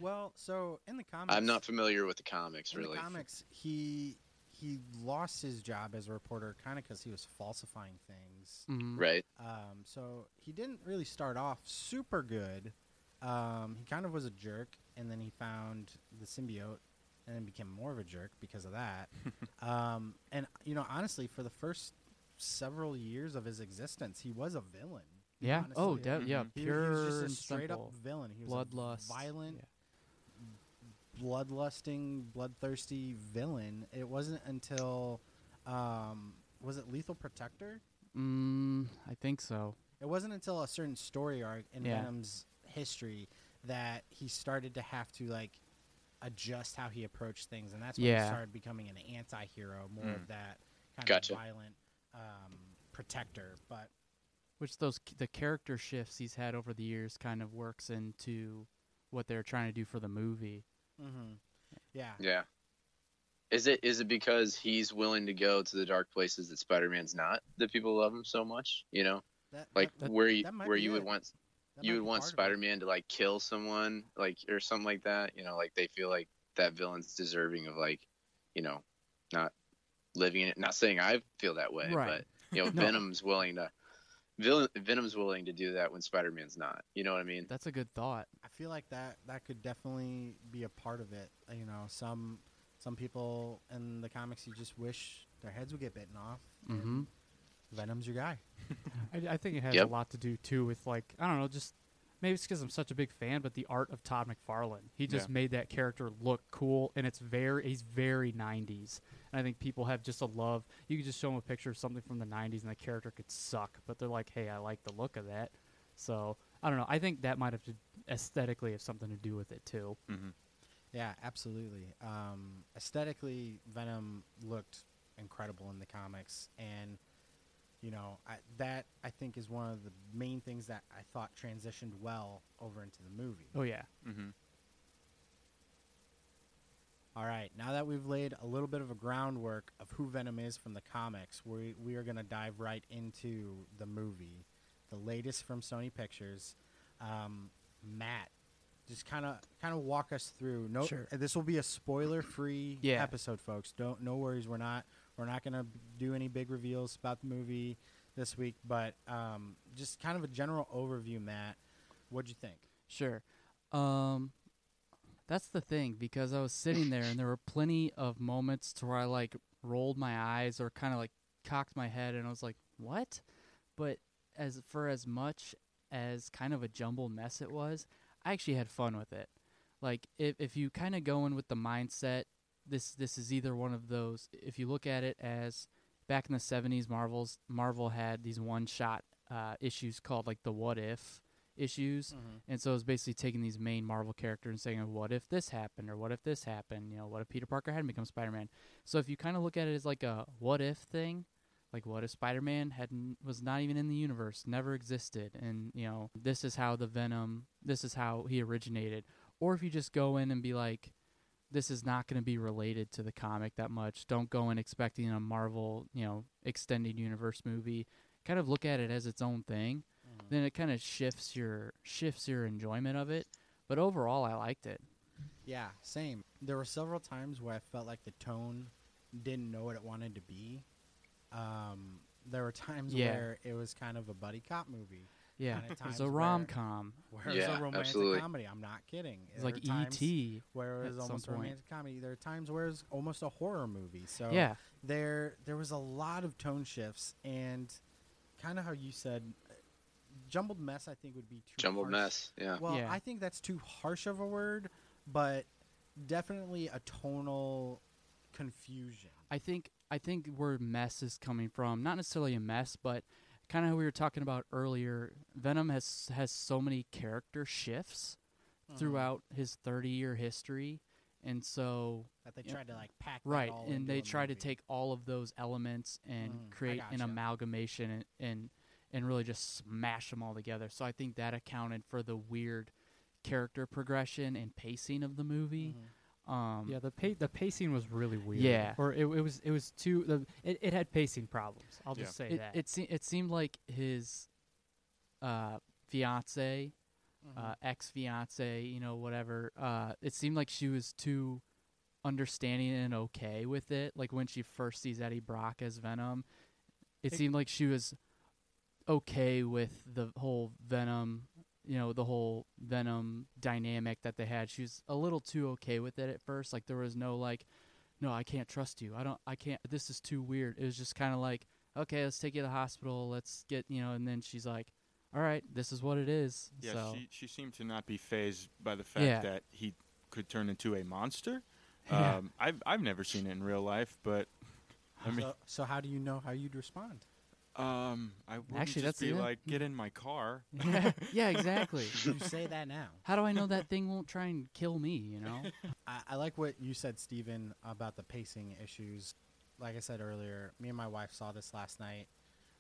Well, so in the comics, I'm not familiar with the comics in really. the comics, he he lost his job as a reporter kind of because he was falsifying things. Mhm. Right. Um, so he didn't really start off super good. Um, he kind of was a jerk, and then he found the symbiote, and then became more of a jerk because of that. [laughs] um, and you know, honestly, for the first several years of his existence, he was a villain. Yeah. Oh, de- yeah. Mhm. He, Pure he was just a and straight simple. up villain. He was bloodlust. violent, Yeah. Bloodlusting, bloodthirsty villain. It wasn't until um, was it Lethal Protector? Mm, I think so. It wasn't until a certain story arc in Yeah. Venom's history that he started to have to like adjust how he approached things, and that's when Yeah. he started becoming an anti-hero, more Mm. of that kind Gotcha. of violent um, protector. But Which those the character shifts he's had over the years kind of works into what they're trying to do for the movie. Hmm yeah, Yeah. Is it is it because he's willing to go to the dark places that Spider Man's not that people love him so much? You know, that, like that, where you where you would want that you would want it. Spider Man to like kill someone, like or something like that. You know, like they feel like that villain's deserving of like, you know, not living in it. Not saying I feel that way, Right. but you [laughs] know, No. Venom's willing to. Villain, Venom's willing to do that when Spider Man's not. You know what I mean? That's a good thought. I feel like that that could definitely be a part of it. You know, some some people in the comics you just wish their heads would get bitten off. and Mhm. Venom's your guy. [laughs] I, I think it has Yep. a lot to do too with like I don't know, just maybe it's because I'm such a big fan, but the art of Todd McFarlane. He just Yeah. made that character look cool, and it's very he's very 90s. And I think people have just a love. You can just show them a picture of something from the 90s, and the character could suck, but they're like, hey, I like the look of that. So I don't know. I think that might have to aesthetically have something to do with it too. hmm Yeah, absolutely. Um, aesthetically, Venom looked incredible in the comics, and you know I, that I think is one of the main things that I thought transitioned well over into the movie. Oh yeah, hmm All right, now that we've laid a little bit of a groundwork of who Venom is from the comics, we we are going to dive right into the movie, the latest from Sony Pictures. Um, Matt, just kind of kind of walk us through. No, Sure. this will be a spoiler-free [clears throat] Yeah. episode, folks. Don't no worries. We're not we're not going to do any big reveals about the movie this week, but um, just kind of a general overview. Matt, what'd you think? Sure. Um, that's the thing because I was sitting there and there were plenty of moments to where I like rolled my eyes or kind of like cocked my head and I was like, "What?" But as for as much as kind of a jumbled mess it was, I actually had fun with it. Like if if you kind of go in with the mindset, this this is either one of those. If you look at it as back in the '70s, Marvel's Marvel had these one-shot uh, issues called like the What If issues. And so it was basically taking these main Marvel characters and saying, "What if this happened?" or "What if this happened?" You know, what if Peter Parker hadn't become Spider-Man? So if you kind of look at it as like a "what if" thing, like what if Spider-Man had was not even in the universe, never existed, and you know, this is how the Venom, this is how he originated, or if you just go in and be like, this is not going to be related to the comic that much. Don't go in expecting a Marvel, you know, extended universe movie. Kind of look at it as its own thing mm-hmm. then it kind of shifts your shifts your enjoyment of it. But overall, I liked it. Yeah, same. There were several times where I felt like the tone didn't know what it wanted to be. Um, there were times Yeah. where it was kind of a buddy cop movie, Yeah, Kinda it was a rom com. where it was a romantic absolutely. comedy. I'm not kidding. It's There like E.T. where it was almost a romantic comedy. There are times where it was almost a horror movie. So Yeah, there there was a lot of tone shifts and kind of how you said jumbled mess. I think would be too Jumbled harsh. mess. Yeah. Well, Yeah. I think that's too harsh of a word, but definitely a tonal confusion. I think I think where mess is coming from, not necessarily a mess, but kind of how we were talking about earlier. Venom has has so many character shifts Mm-hmm. throughout his 30 year history, and so that they tried to like pack right, and they try to take all of those elements and Mm, create an amalgamation and, and and really just smash them all together. So I think that accounted for the weird character progression and pacing of the movie. Mhm. Um, Yeah, the pa- the pacing was really weird. Yeah. or it, it was it was too the it, it had pacing problems. I'll just say it that. it, se- it seemed like his uh, fiance, Mm-hmm. uh, ex fiance, you know, whatever. Uh, it seemed like she was too understanding and okay with it. Like when she first sees Eddie Brock as Venom, it It- seemed like she was okay with the whole Venom, you know, the whole Venom dynamic that they had. She was a little too okay with it at first. Like there was no like, no, I can't trust you. I don't. I can't. This is too weird. It was just kind of like, okay, let's take you to the hospital. Let's get you know. And then she's like, all right, this is what it is. Yeah, so she she seemed to not be phased by the fact Yeah. that he could turn into a monster. [laughs] Yeah. Um, I've I've never seen it in real life, but I mean, so, so how do you know how you'd respond? Um, I would Actually, just that's be like, get in my car. [laughs] yeah, yeah, [laughs] exactly. you say that now. How do I know that thing won't try and kill me? You know. [laughs] I, I like what you said, Steven, about the pacing issues. Like I said earlier, me and my wife saw this last night.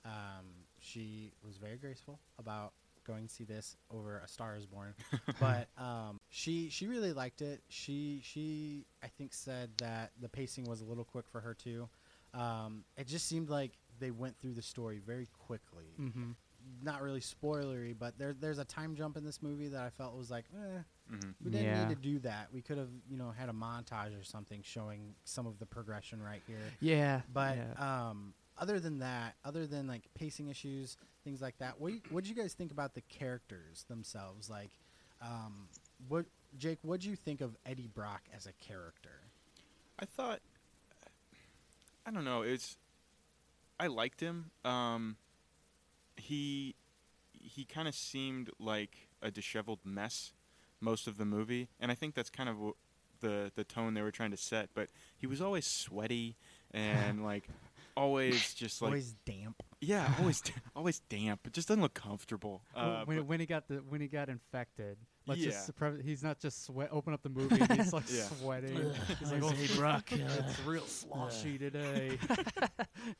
Um, she was very graceful about going to see this over A Star Is Born, but um, she she really liked it. She she I think said that the pacing was a little quick for her too. Um, it just seemed like they went through the story very quickly. mm-hmm. Not really spoilery, but there there's a time jump in this movie that I felt was like, eh, hmm we didn't Yeah. need to do that. We could have, you know, had a montage or something showing some of the progression right here. Yeah, But yeah. um, other than that, other than like pacing issues, things like that, what what did you guys think about the characters themselves? Like, um, what Jake, what do you think of Eddie Brock as a character? I thought, I don't know. It's I liked him. Um, he he kind of seemed like a disheveled mess most of the movie, and I think that's kind of w- the the tone they were trying to set. But he was always sweaty and [laughs] like always [laughs] just like Always damp. yeah, always [laughs] [laughs] always damp. It just doesn't look comfortable. Uh, when, but- when he got the when he got infected, let's Yeah. just pre- he's not just sweat. Open up the movie, and he's like Yeah. sweating. he's like, oh, Hey, Brock, it's real sloshy today.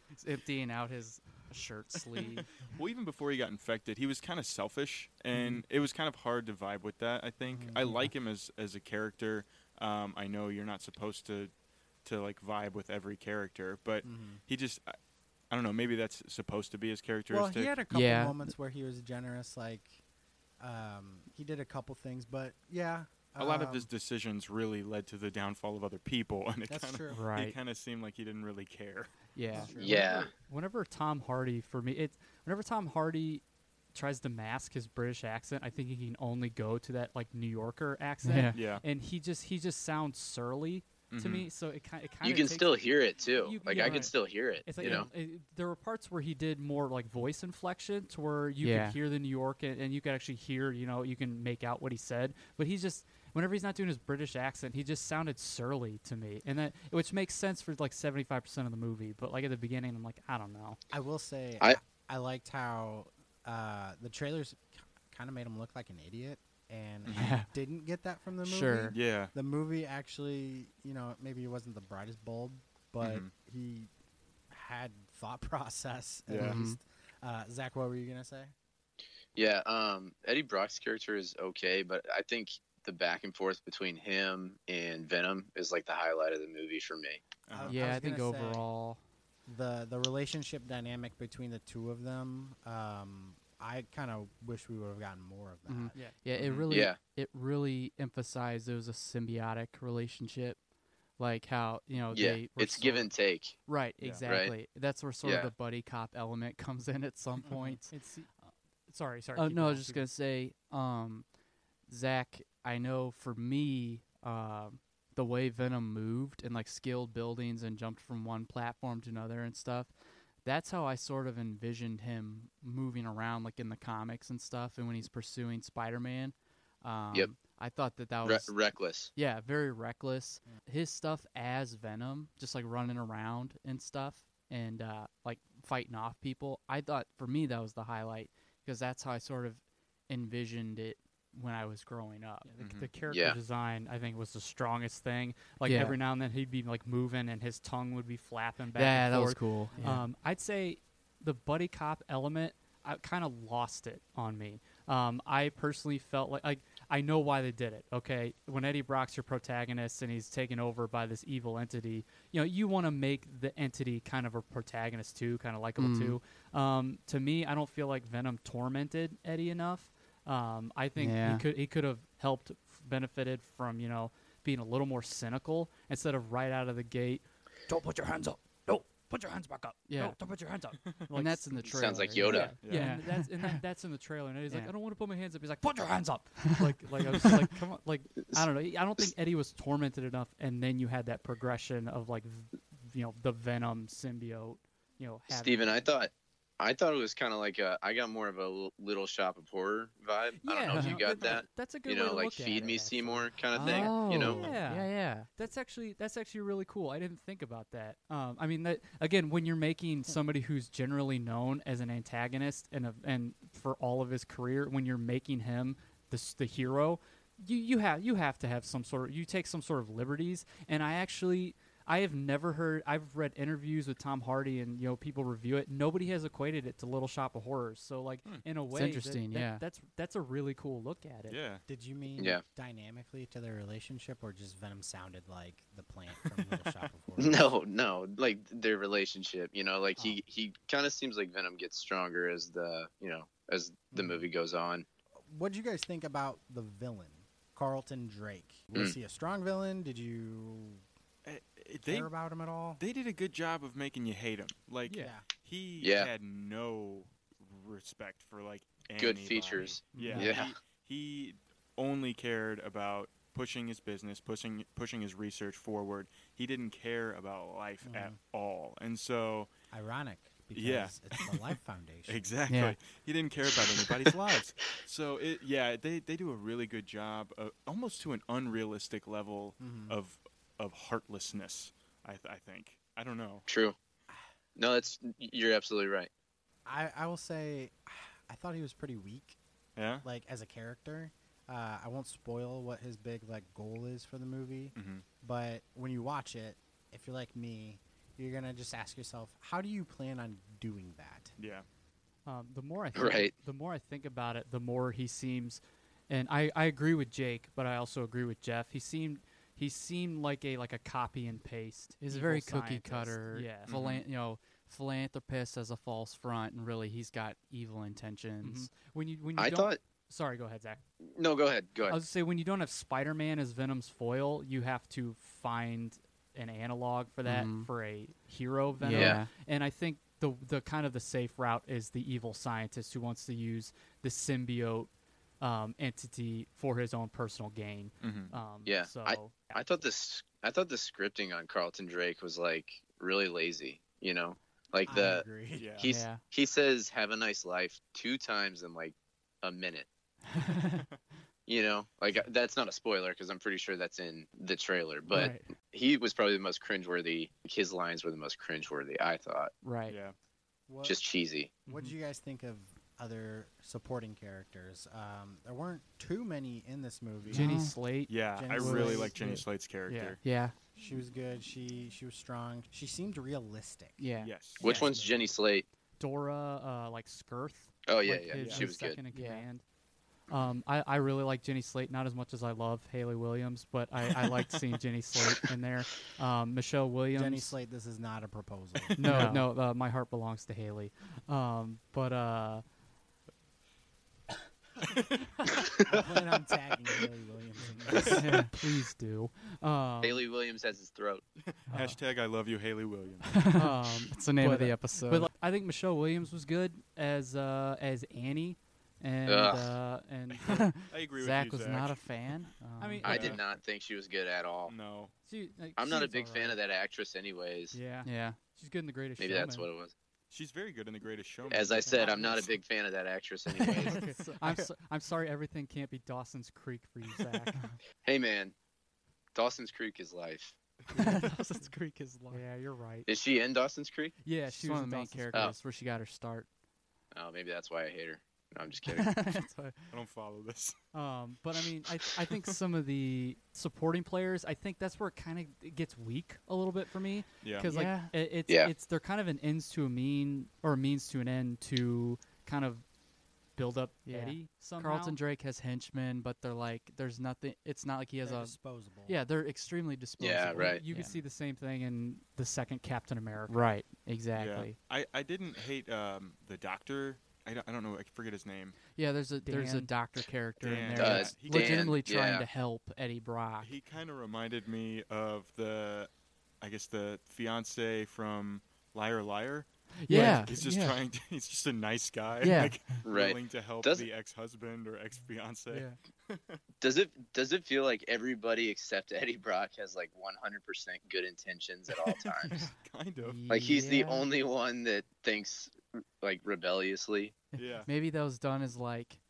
He's emptying out his shirt sleeve. Well, even before he got infected, he was kind of selfish, and it was kind of hard to vibe with that. I think I like him as as a character. Um, I know you're not supposed to to like vibe with every character, but he just I, I don't know. Maybe that's supposed to be his characteristic. Well, characteristic. he had a couple Yeah. moments where he was generous. Like, um, he did a couple things, but yeah, a lot of um, his decisions really led to the downfall of other people, and it kind of Right. it kind of seemed like he didn't really care. Yeah, That's true. Yeah. Whenever Tom Hardy, for me, it's whenever Tom Hardy tries to mask his British accent, I think he can only go to that like New Yorker accent. Yeah. Yeah, And he just he just sounds surly to Mhm. me. So it kind it kind You of can still hear it too. You- like yeah, I can right. still hear it. It's like you know. it- it- there were parts where he did more like voice inflection, to where you Yeah. could hear the New York and, and you could actually hear, you know, you can make out what he said. But he's just whenever he's not doing his British accent, he just sounded surly to me, and that which makes sense for like seventy five percent of the movie. But like at the beginning, I'm like, I don't know. I will say I- I, I liked how uh, the trailers kind of made him look like an idiot, and I didn't get that from the movie. Sure. yeah. The movie actually, you know, maybe he wasn't the brightest bulb, but Mhm. he had thought [laughs] process at Yeah. least. Uh, Zach, what were you gonna say? Yeah, um, Eddie Brock's character is okay, but I think the back and forth between him and Venom is like the highlight of the movie for me. Uh-huh. I yeah. was I, think overall, the the relationship dynamic between the two of them. Um, I kind of wish we would have gotten more of that. Mhm. Yeah. yeah, it Mhm. really, Yeah. it really emphasized it was a symbiotic relationship, like how you know Yeah, they were it's give and take. Right, Yeah. Right. exactly. That's where sort Yeah. of the buddy cop element [laughs] comes in at some [laughs] point. It's sorry, sorry. Oh keep no, I was just gonna say, um, Zach. I know for me, um, the way Venom moved and like scaled buildings and jumped from one platform to another and stuff, that's how I sort of envisioned him moving around, like in the comics and stuff, and when he's pursuing Spider-Man. Um, Yep. I thought that that Re- was reckless. yeah, very reckless. His stuff as Venom, just like running around and stuff, and uh, like fighting off people. I thought for me that was the highlight because that's how I sort of envisioned it when I was growing up. Yeah, the, Mhm. the character Yeah. design, I think, was the strongest thing. Like Yeah. every now and then, he'd be like moving, and his tongue would be flapping back. yeah, and that was cool. Yeah. Um, I'd say the buddy cop element, I kind of lost it on me. Um, I personally felt like, like I know why they did it. Okay, when Eddie Brock's your protagonist and he's taken over by this evil entity, you know, you want to make the entity kind of a protagonist too, kind of likable Mm. too. Um, to me, I don't feel like Venom tormented Eddie enough. Um, I think Yeah. he could he could have helped, benefited from you know being a little more cynical instead of right out of the gate. Don't put your hands up. No, put your hands back up. Yeah. no, don't put your hands up. [laughs] Like, and that's in the trailer. Sounds like. Yoda. yeah, Yeah. yeah, and that's and that, [laughs] that's in the trailer. And Eddie's like, I don't want to put my hands up. He's like, put your hands up. [laughs] like, like I was just like, come on, like I don't know. I don't think Eddie was tormented enough. And then you had that progression of like, v- you know, the Venom symbiote. You know, having- Steven, I thought I thought it was kind of like a I got more of a little shop of horror vibe. Yeah, I don't know if you got that. That's a good You way know, to like look feed me actually. Seymour kind of thing. Oh, You know, Yeah. yeah, yeah. That's actually that's actually really cool. I didn't think about that. Um, I mean, that again, when you're making somebody who's generally known as an antagonist and a, and for all of his career, when you're making him the the hero, you you have you have to have some sort of you take some sort of liberties. And I actually I have never heard. I've read interviews with Tom Hardy and you know people review it. Nobody has equated it to Little Shop of Horrors. So like in a way, that- interesting, that- yeah. that's that's a really cool look at it. Yeah. Did you mean Yeah. dynamically to their relationship, or just Venom sounded like the plant from [laughs] Little Shop of Horrors? No, no, like their relationship. You know, like he he kind of seems like Venom gets stronger as the you know as the Mhm. movie goes on. What did you guys think about the villain, Carlton Drake? Was Mm. he a strong villain? Did you They care about him at all? they did a good job of making you hate him. Like yeah. he Yeah. had no respect for like Good features. Yeah. Yeah. He, he only cared about pushing his business, pushing pushing his research forward. He didn't care about life at Mhm. all. And so Ironic because Yeah. it's the Life [laughs] Foundation. Exactly. Yeah. He didn't care about anybody's lives. So it yeah, they they do a really good job, uh, almost to an unrealistic level Mhm. of of heartlessness. I th- I think. I don't know. True. No, that's you're absolutely right. I, I will say, I thought he was pretty weak, Yeah. like as a character. Uh, I won't spoil what his big like goal is for the movie, hmm but when you watch it, if you're like me, you're gonna just ask yourself, how do you plan on doing that? Yeah. Um, the more I think, Right. the more I think about it, the more he seems, and I, I agree with Jake, but I also agree with Jeff. He seemed he seemed like a like a copy and paste. He's a evil very cookie scientist. cutter, Yeah. philan- you know, philanthropist as a false front, and really he's got evil intentions. When you when you I don't, thought sorry, go ahead, Zach. no, go ahead, go ahead. I was gonna say when you don't have Spider-Man as Venom's foil, you have to find an analog for that Mhm. for a hero Venom. Yeah. And I think the the kind of the safe route is the evil scientist who wants to use the symbiote um, entity for his own personal gain. hmm Um, Yeah, So I thought this I thought the scripting on Carlton Drake was like really lazy, you know? Like I the agree. Yeah. he's Yeah. he says have a nice life two times in like a minute. [laughs] You know, like that's not a spoiler because I'm pretty sure that's in the trailer. But right, he was probably the most cringeworthy. His lines were the most cringeworthy. I thought right. Yeah. What, just cheesy. what did you guys think of other supporting characters? Um, there weren't too many in this movie. Jenny No. Slate. Yeah. Jenny I really like Jenny Yeah. Slate's character. Yeah, She was good. She she was strong. She seemed realistic. yeah. Yes. Which Yes, one's. Jenny Slate? Dora, uh, like Skirth. Oh yeah, like yeah, his- she his was good. second in Yeah. command. Um, I, I really like Jenny Slate, not as much as I love Hayley Williams, but I, I liked seeing [laughs] Jenny Slate in there. Um, Michelle Williams. Jenny Slate, this is not a proposal. No, no, uh, my heart belongs to Hayley. Um, but uh, I plan on tagging Hayley Williams in this. [laughs] please do. Um, Hayley Williams has his throat. Hashtag I love you, Hayley Williams. um, It's the name of the uh, episode. but like, I think Michelle Williams was good as uh, as Annie, and Ugh. uh, and uh, [laughs] I agree Zach with you, was Zach. not a fan. I mean, Um, I Yeah. did not think she was good at all. No. she, like, I'm not a was big fan alright. of that actress, anyways. Yeah, yeah. she's good in the Greatest Maybe Showman. that's what it was. She's very good in The Greatest Showman. As I said, I'm not a big fan of that actress anyways. [laughs] I'm so, I'm sorry. Everything can't be Dawson's Creek for you, Zach. [laughs] hey man, Dawson's Creek is life. [laughs] Dawson's Creek is life. yeah, you're right. Is she in Dawson's Creek? Yeah, She's she was one of the main Dawson's Creek. characters where she got her start. Oh, maybe that's why I hate her. No, I'm just kidding. [laughs] [laughs] I don't follow this. Um, but I mean, I I think some of the supporting players, I think that's where it kind of gets weak a little bit for me. Yeah. because Yeah. like it, it's Yeah. it's they're kind of an ends to a mean or a means to an end to kind of build up Yeah. Eddie somehow. Carlton Drake has henchmen, but they're like, there's nothing. It's not like he has They're a. disposable. Yeah, they're extremely disposable. Yeah, right. You Yeah. can see the same thing in the second Captain America. Right. Exactly. Yeah. I, I didn't hate um, the doctor. I don't, I don't know. I forget his name. Yeah, there's a there's a doctor character in there that's he- legitimately Dan, trying yeah. to help Eddie Brock. He kind of reminded me of the, I guess the fiance from Liar Liar. yeah, He's just yeah. trying to. [laughs] He's just a nice guy. Yeah. Like, Right. willing to help Does- the ex-husband or ex-fiance. Yeah. [laughs] Does it does it feel like everybody except Eddie Brock has like 100% good intentions at all [laughs] times? kind of. like he's the only one that thinks like rebelliously. Yeah. [laughs] Maybe that was done as like,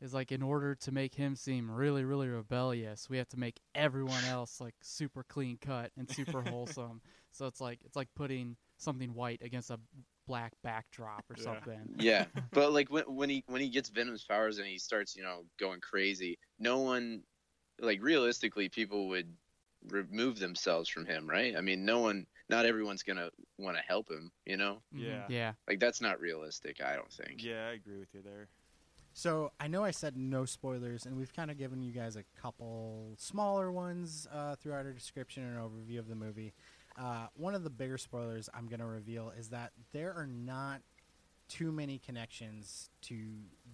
is like in order to make him seem really, really rebellious, we have to make everyone [laughs] else like super clean cut and super [laughs] wholesome. So it's like it's like putting something white against a black backdrop or Yeah. something. Yeah, but like when when he when he gets Venom's powers and he starts you know going crazy, no one like realistically people would remove themselves from him, right? I mean, no one, not everyone's gonna want to help him, you know. Mhm. Yeah. Yeah. Like that's not realistic, I don't think. Yeah, I agree with you there. So I know I said no spoilers, and we've kind of given you guys a couple smaller ones uh, throughout our description and overview of the movie. Uh, one of the bigger spoilers I'm going to reveal is that there are not too many connections to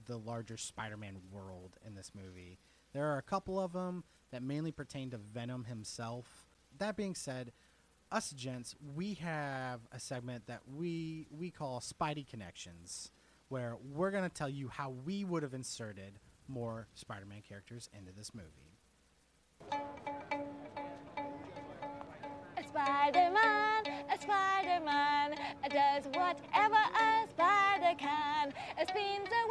the larger Spider-Man world in this movie. There are a couple of them that mainly pertain to Venom himself. That being said, us gents, we have a segment that we we call Spidey Connections, where we're gonna tell you how we would have inserted more Spider-Man characters into this movie. A Spider-Man, a Spider-Man does whatever a spider can. Spins a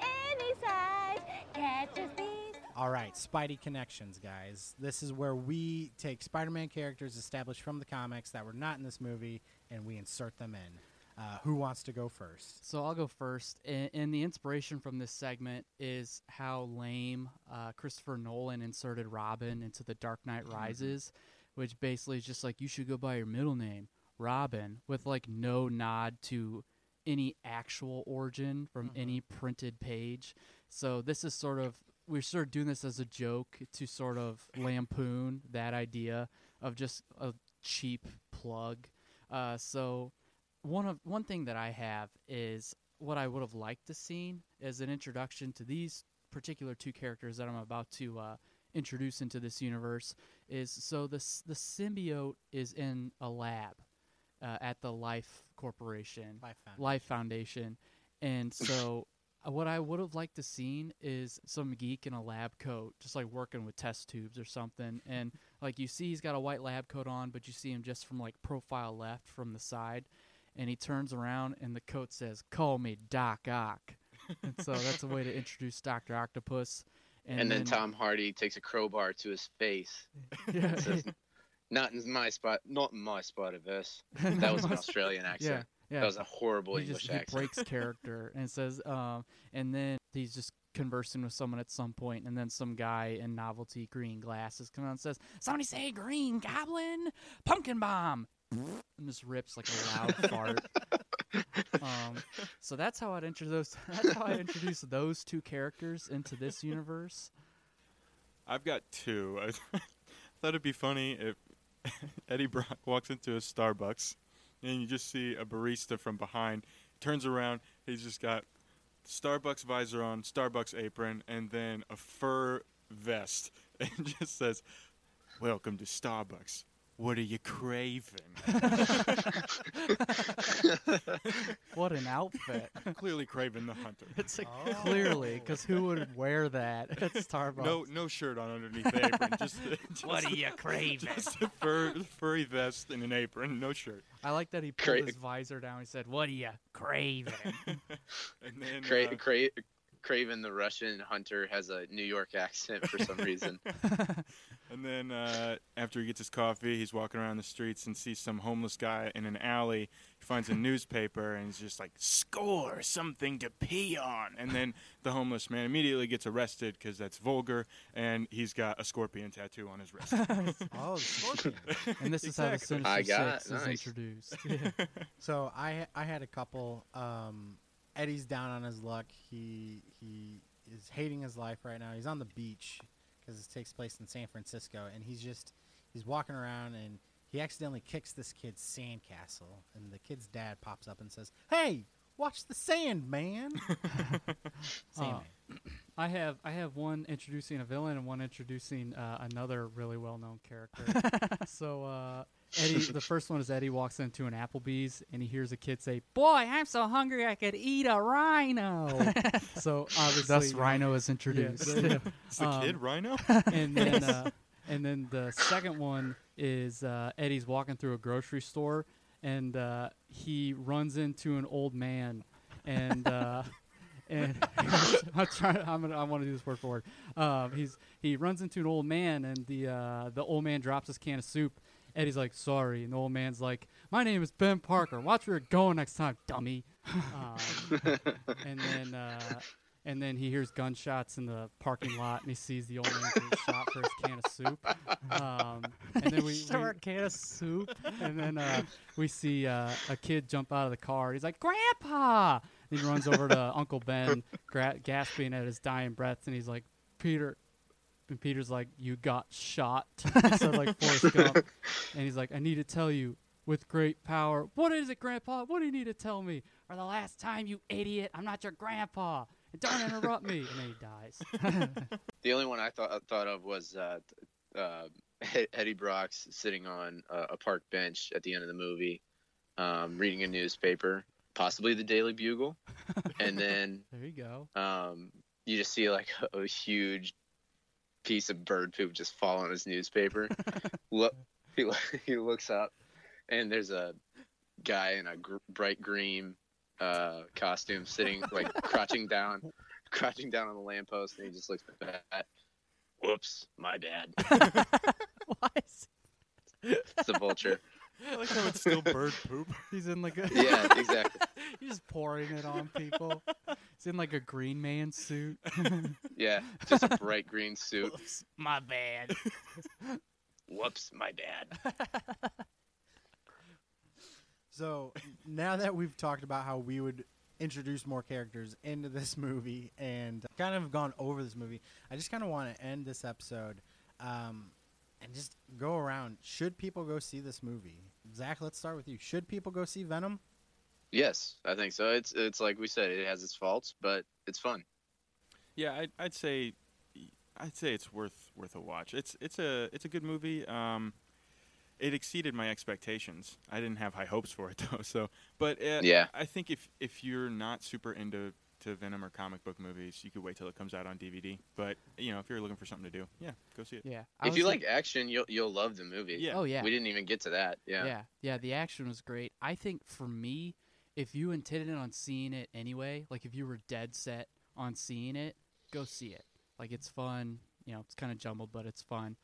any size, catches thieves. All right, Spidey Connections, guys. This is where we take Spider-Man characters established from the comics that were not in this movie, and we insert them in. Uh, who wants to go first? So I'll go first. And, and the inspiration from this segment is how lame uh, Christopher Nolan inserted Robin into The Dark Knight Rises, which basically is just like you should go by your middle name, Robin, with like no nod to any actual origin from any printed page. So this is sort of we're sort of doing this as a joke to sort of lampoon that idea of just a cheap plug. Uh, so one of one thing that I have is what I would have liked to seen as an introduction to these particular two characters that I'm about to uh, introduce into this universe is so the the symbiote is in a lab uh, at the Life Corporation, Life Foundation. Life Foundation, and so Uh, what I would have liked to seen is some geek in a lab coat, just like working with test tubes or something, and like you see he's got a white lab coat on, but you see him just from like profile left from the side, and he turns around and the coat says, "Call me Doc Ock," and so that's a way to introduce Doctor Octopus. And, then, Tom Hardy takes a crowbar to his face. [laughs] yeah, says, "Not in my spot, not in my Spider Verse." That was an Australian [laughs] accent. yeah. That was a horrible he English just he breaks [laughs] character and says um and then he's just conversing with someone at some point and then some guy in novelty green glasses comes out and says somebody say green goblin pumpkin bomb. And just rips like a loud [laughs] fart. Um so that's how i'd introduce [laughs] that's how i introduce those two characters into this universe. I've got two. I thought it'd be funny if Eddie Brock walks into a Starbucks and you just see a barista from behind, turns around, he's just got Starbucks visor on, Starbucks apron, and then a fur vest, [laughs] and just says, "Welcome to Starbucks. "What are you craving?" [laughs] What an outfit! [laughs] Clearly, Kraven the Hunter. It's like Oh. clearly because who would wear that at [laughs] Starbucks? No, no shirt on underneath the apron. Just, just What are you craving? Just a fur, furry vest and an apron, no shirt. I like that he pulled Cra- his visor down. He said, "What are you craving?" And then Cra- uh, Cra- Kraven the Russian hunter has a New York accent for some reason. [laughs] [laughs] And then uh, after he gets his coffee, he's walking around the streets and sees some homeless guy in an alley. He finds a [laughs] newspaper and he's just like, "Score something to pee on." And then the homeless man immediately gets arrested because that's vulgar, and he's got a scorpion tattoo on his wrist. Oh, scorpion. and this is how the Exactly. Sinister I got- Six nice. is introduced. Yeah. So I I had a couple. Um, Eddie's down on his luck. He he is hating his life right now. He's on the beach because this takes place in San Francisco, and he's just he's walking around and he accidentally kicks this kid's sandcastle, and the kid's dad pops up and says, "Hey, watch the sand, man." [laughs] Sandman. I have I have one introducing a villain and one introducing uh, another really well known character. [laughs] so uh, Eddie, the first one is Eddie walks into an Applebee's and he hears a kid say, "Boy, I'm so hungry I could eat a rhino." [laughs] so obviously, Thus, Rhino is Yeah, introduced. so, yeah. [laughs] It's the Um, kid Rhino. and then uh, and then the second one is uh, Eddie's walking through a grocery store and uh, he runs into an old man and uh, and [laughs] I'm trying I'm gonna I want to do this word for word. Um, he's he runs into an old man and the uh, the old man drops his can of soup. Eddie's like sorry and the old man's like my name is Ben Parker. Watch where you're going next time, dummy. Um, and then uh, and then he hears gunshots in the parking lot, and he sees the old man getting shot for his can of soup. Um, and then we, [laughs] we can of soup. and then uh, we see uh, a kid jump out of the car. He's like, "Grandpa!" And he runs over to Uncle Ben, gra- gasping at his dying breaths, and he's like, "Peter." And Peter's like, "You got shot," so like Forrest [laughs] Gump, and he's like, "I need to tell you." With great power. What is it, Grandpa? What do you need to tell me? Or the last time, you idiot. I'm not your grandpa. And don't interrupt me. And then he dies. [laughs] The only one I thought thought of was uh, uh, Eddie Brock's sitting on a, a park bench at the end of the movie, um, reading a newspaper, possibly the Daily Bugle, [laughs] and then There you go. um, you just see like a, [laughs] a huge piece of bird poop just fall on his newspaper. [laughs] Look, he, he looks up, and there's a guy in a gr- bright green uh, costume sitting like crouching down, crouching down on the lamppost, and he just looks back. Whoops, my bad. Why is It's a vulture. I like how it's still bird poop. [laughs] He's in like a Yeah, exactly. [laughs] He's just pouring it on people. He's in like a green man suit. [laughs] Yeah, just a bright green suit. My bad. Whoops, my bad. So now that we've talked about how we would introduce more characters into this movie and kind of gone over this movie, I just kind of want to end this episode um, and just go around. Should people go see this movie? Zach, let's start with you. Should people go see Venom? Yes, I think so. It's it's like we said, it has its faults, but it's fun. Yeah, I'd, I'd say, I'd say it's worth worth a watch. It's it's a it's a good movie. Um, it exceeded my expectations. I didn't have high hopes for it [laughs] though. So, but uh, Yeah. I think if if you're not super into to Venom or comic book movies, you could wait till it comes out on DVD. But you know, if you're looking for something to do, yeah, go see it. Yeah. I if you was like action, you'll you'll love the movie. Yeah. Oh yeah. We didn't even get to that. Yeah. yeah. Yeah, the action was great. I think for me, if you intended on seeing it anyway, like if you were dead set on seeing it, go see it. Like it's fun. You know, it's kind of jumbled, but it's fun.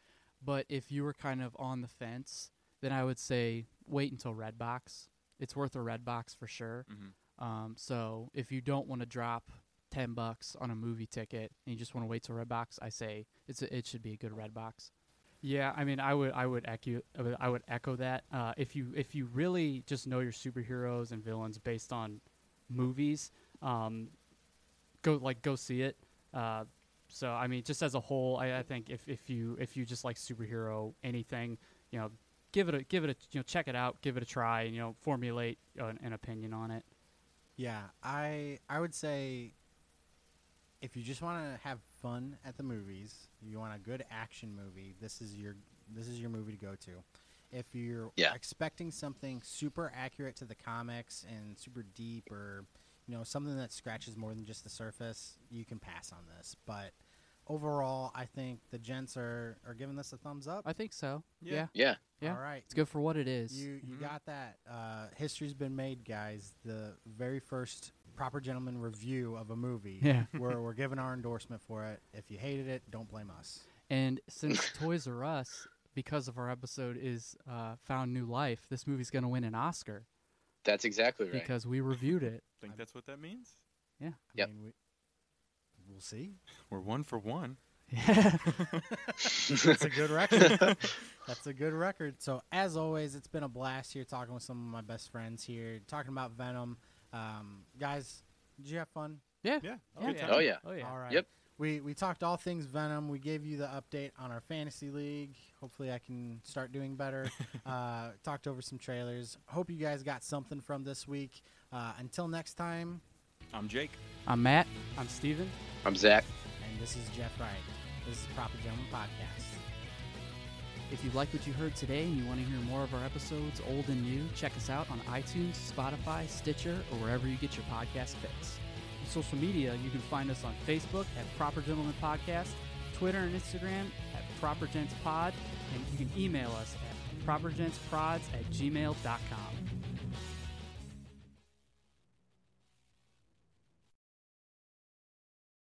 But if you were kind of on the fence, then I would say wait until Redbox. It's worth a Redbox for sure. Mhm. Um, so if you don't want to drop ten bucks on a movie ticket and you just want to wait till Redbox, I say it's a, it should be a good Redbox. Yeah, I mean, I would, I would echo, I would- echo that. Uh, if you, if you really just know your superheroes and villains based on movies, um, go like go see it. Uh, so I mean, just as a whole, I, I think if, if you if you just like superhero anything, you know, give it a give it a you know check it out, give it a try, and you know formulate an, an opinion on it. Yeah, I I would say if you just want to have fun at the movies, you want a good action movie, this is your this is your movie to go to. If you're Yeah. expecting something super accurate to the comics and super deep, or you know something that scratches more than just the surface, you can pass on this. But overall, I think the gents are are giving this a thumbs up. I think so. Yeah. Yeah. Yeah. Yeah. All right. It's good for what it is. You you Mhm. got that. Uh, history's been made, guys. The very first proper gentleman review of a movie. Yeah. [laughs] we're we're giving our endorsement for it. If you hated it, don't blame us. And since [laughs] Toys R Us, because of our episode, is uh, found new life, this movie's going to win an Oscar That's exactly right. because we reviewed it. Think that's what that means? I Yep. mean, we, we'll see. We're one for one. Yeah. [laughs] That's a good record. [laughs] That's a good record. So as always, it's been a blast here talking with some of my best friends here, talking about Venom. Um, guys, did you have fun? yeah. Yeah. Oh, yeah. time. oh yeah. Oh yeah. All right. Yep. We we talked all things Venom. We gave you the update on our fantasy league. Hopefully, I can start doing better. [laughs] uh, talked over some trailers. Hope you guys got something from this week. Uh, until next time, I'm Jake. I'm Matt. I'm Steven. I'm Zach. and this is Jeff Wright. This is Proper Gentleman Podcast. If you like what you heard today and you want to hear more of our episodes, old and new, check us out on iTunes, Spotify, Stitcher, or wherever you get your podcast fix. On social media, you can find us on Facebook at Proper Gentleman Podcast, Twitter and Instagram at Proper Gents Pod, and you can email us at propergentsprods at gmail.com.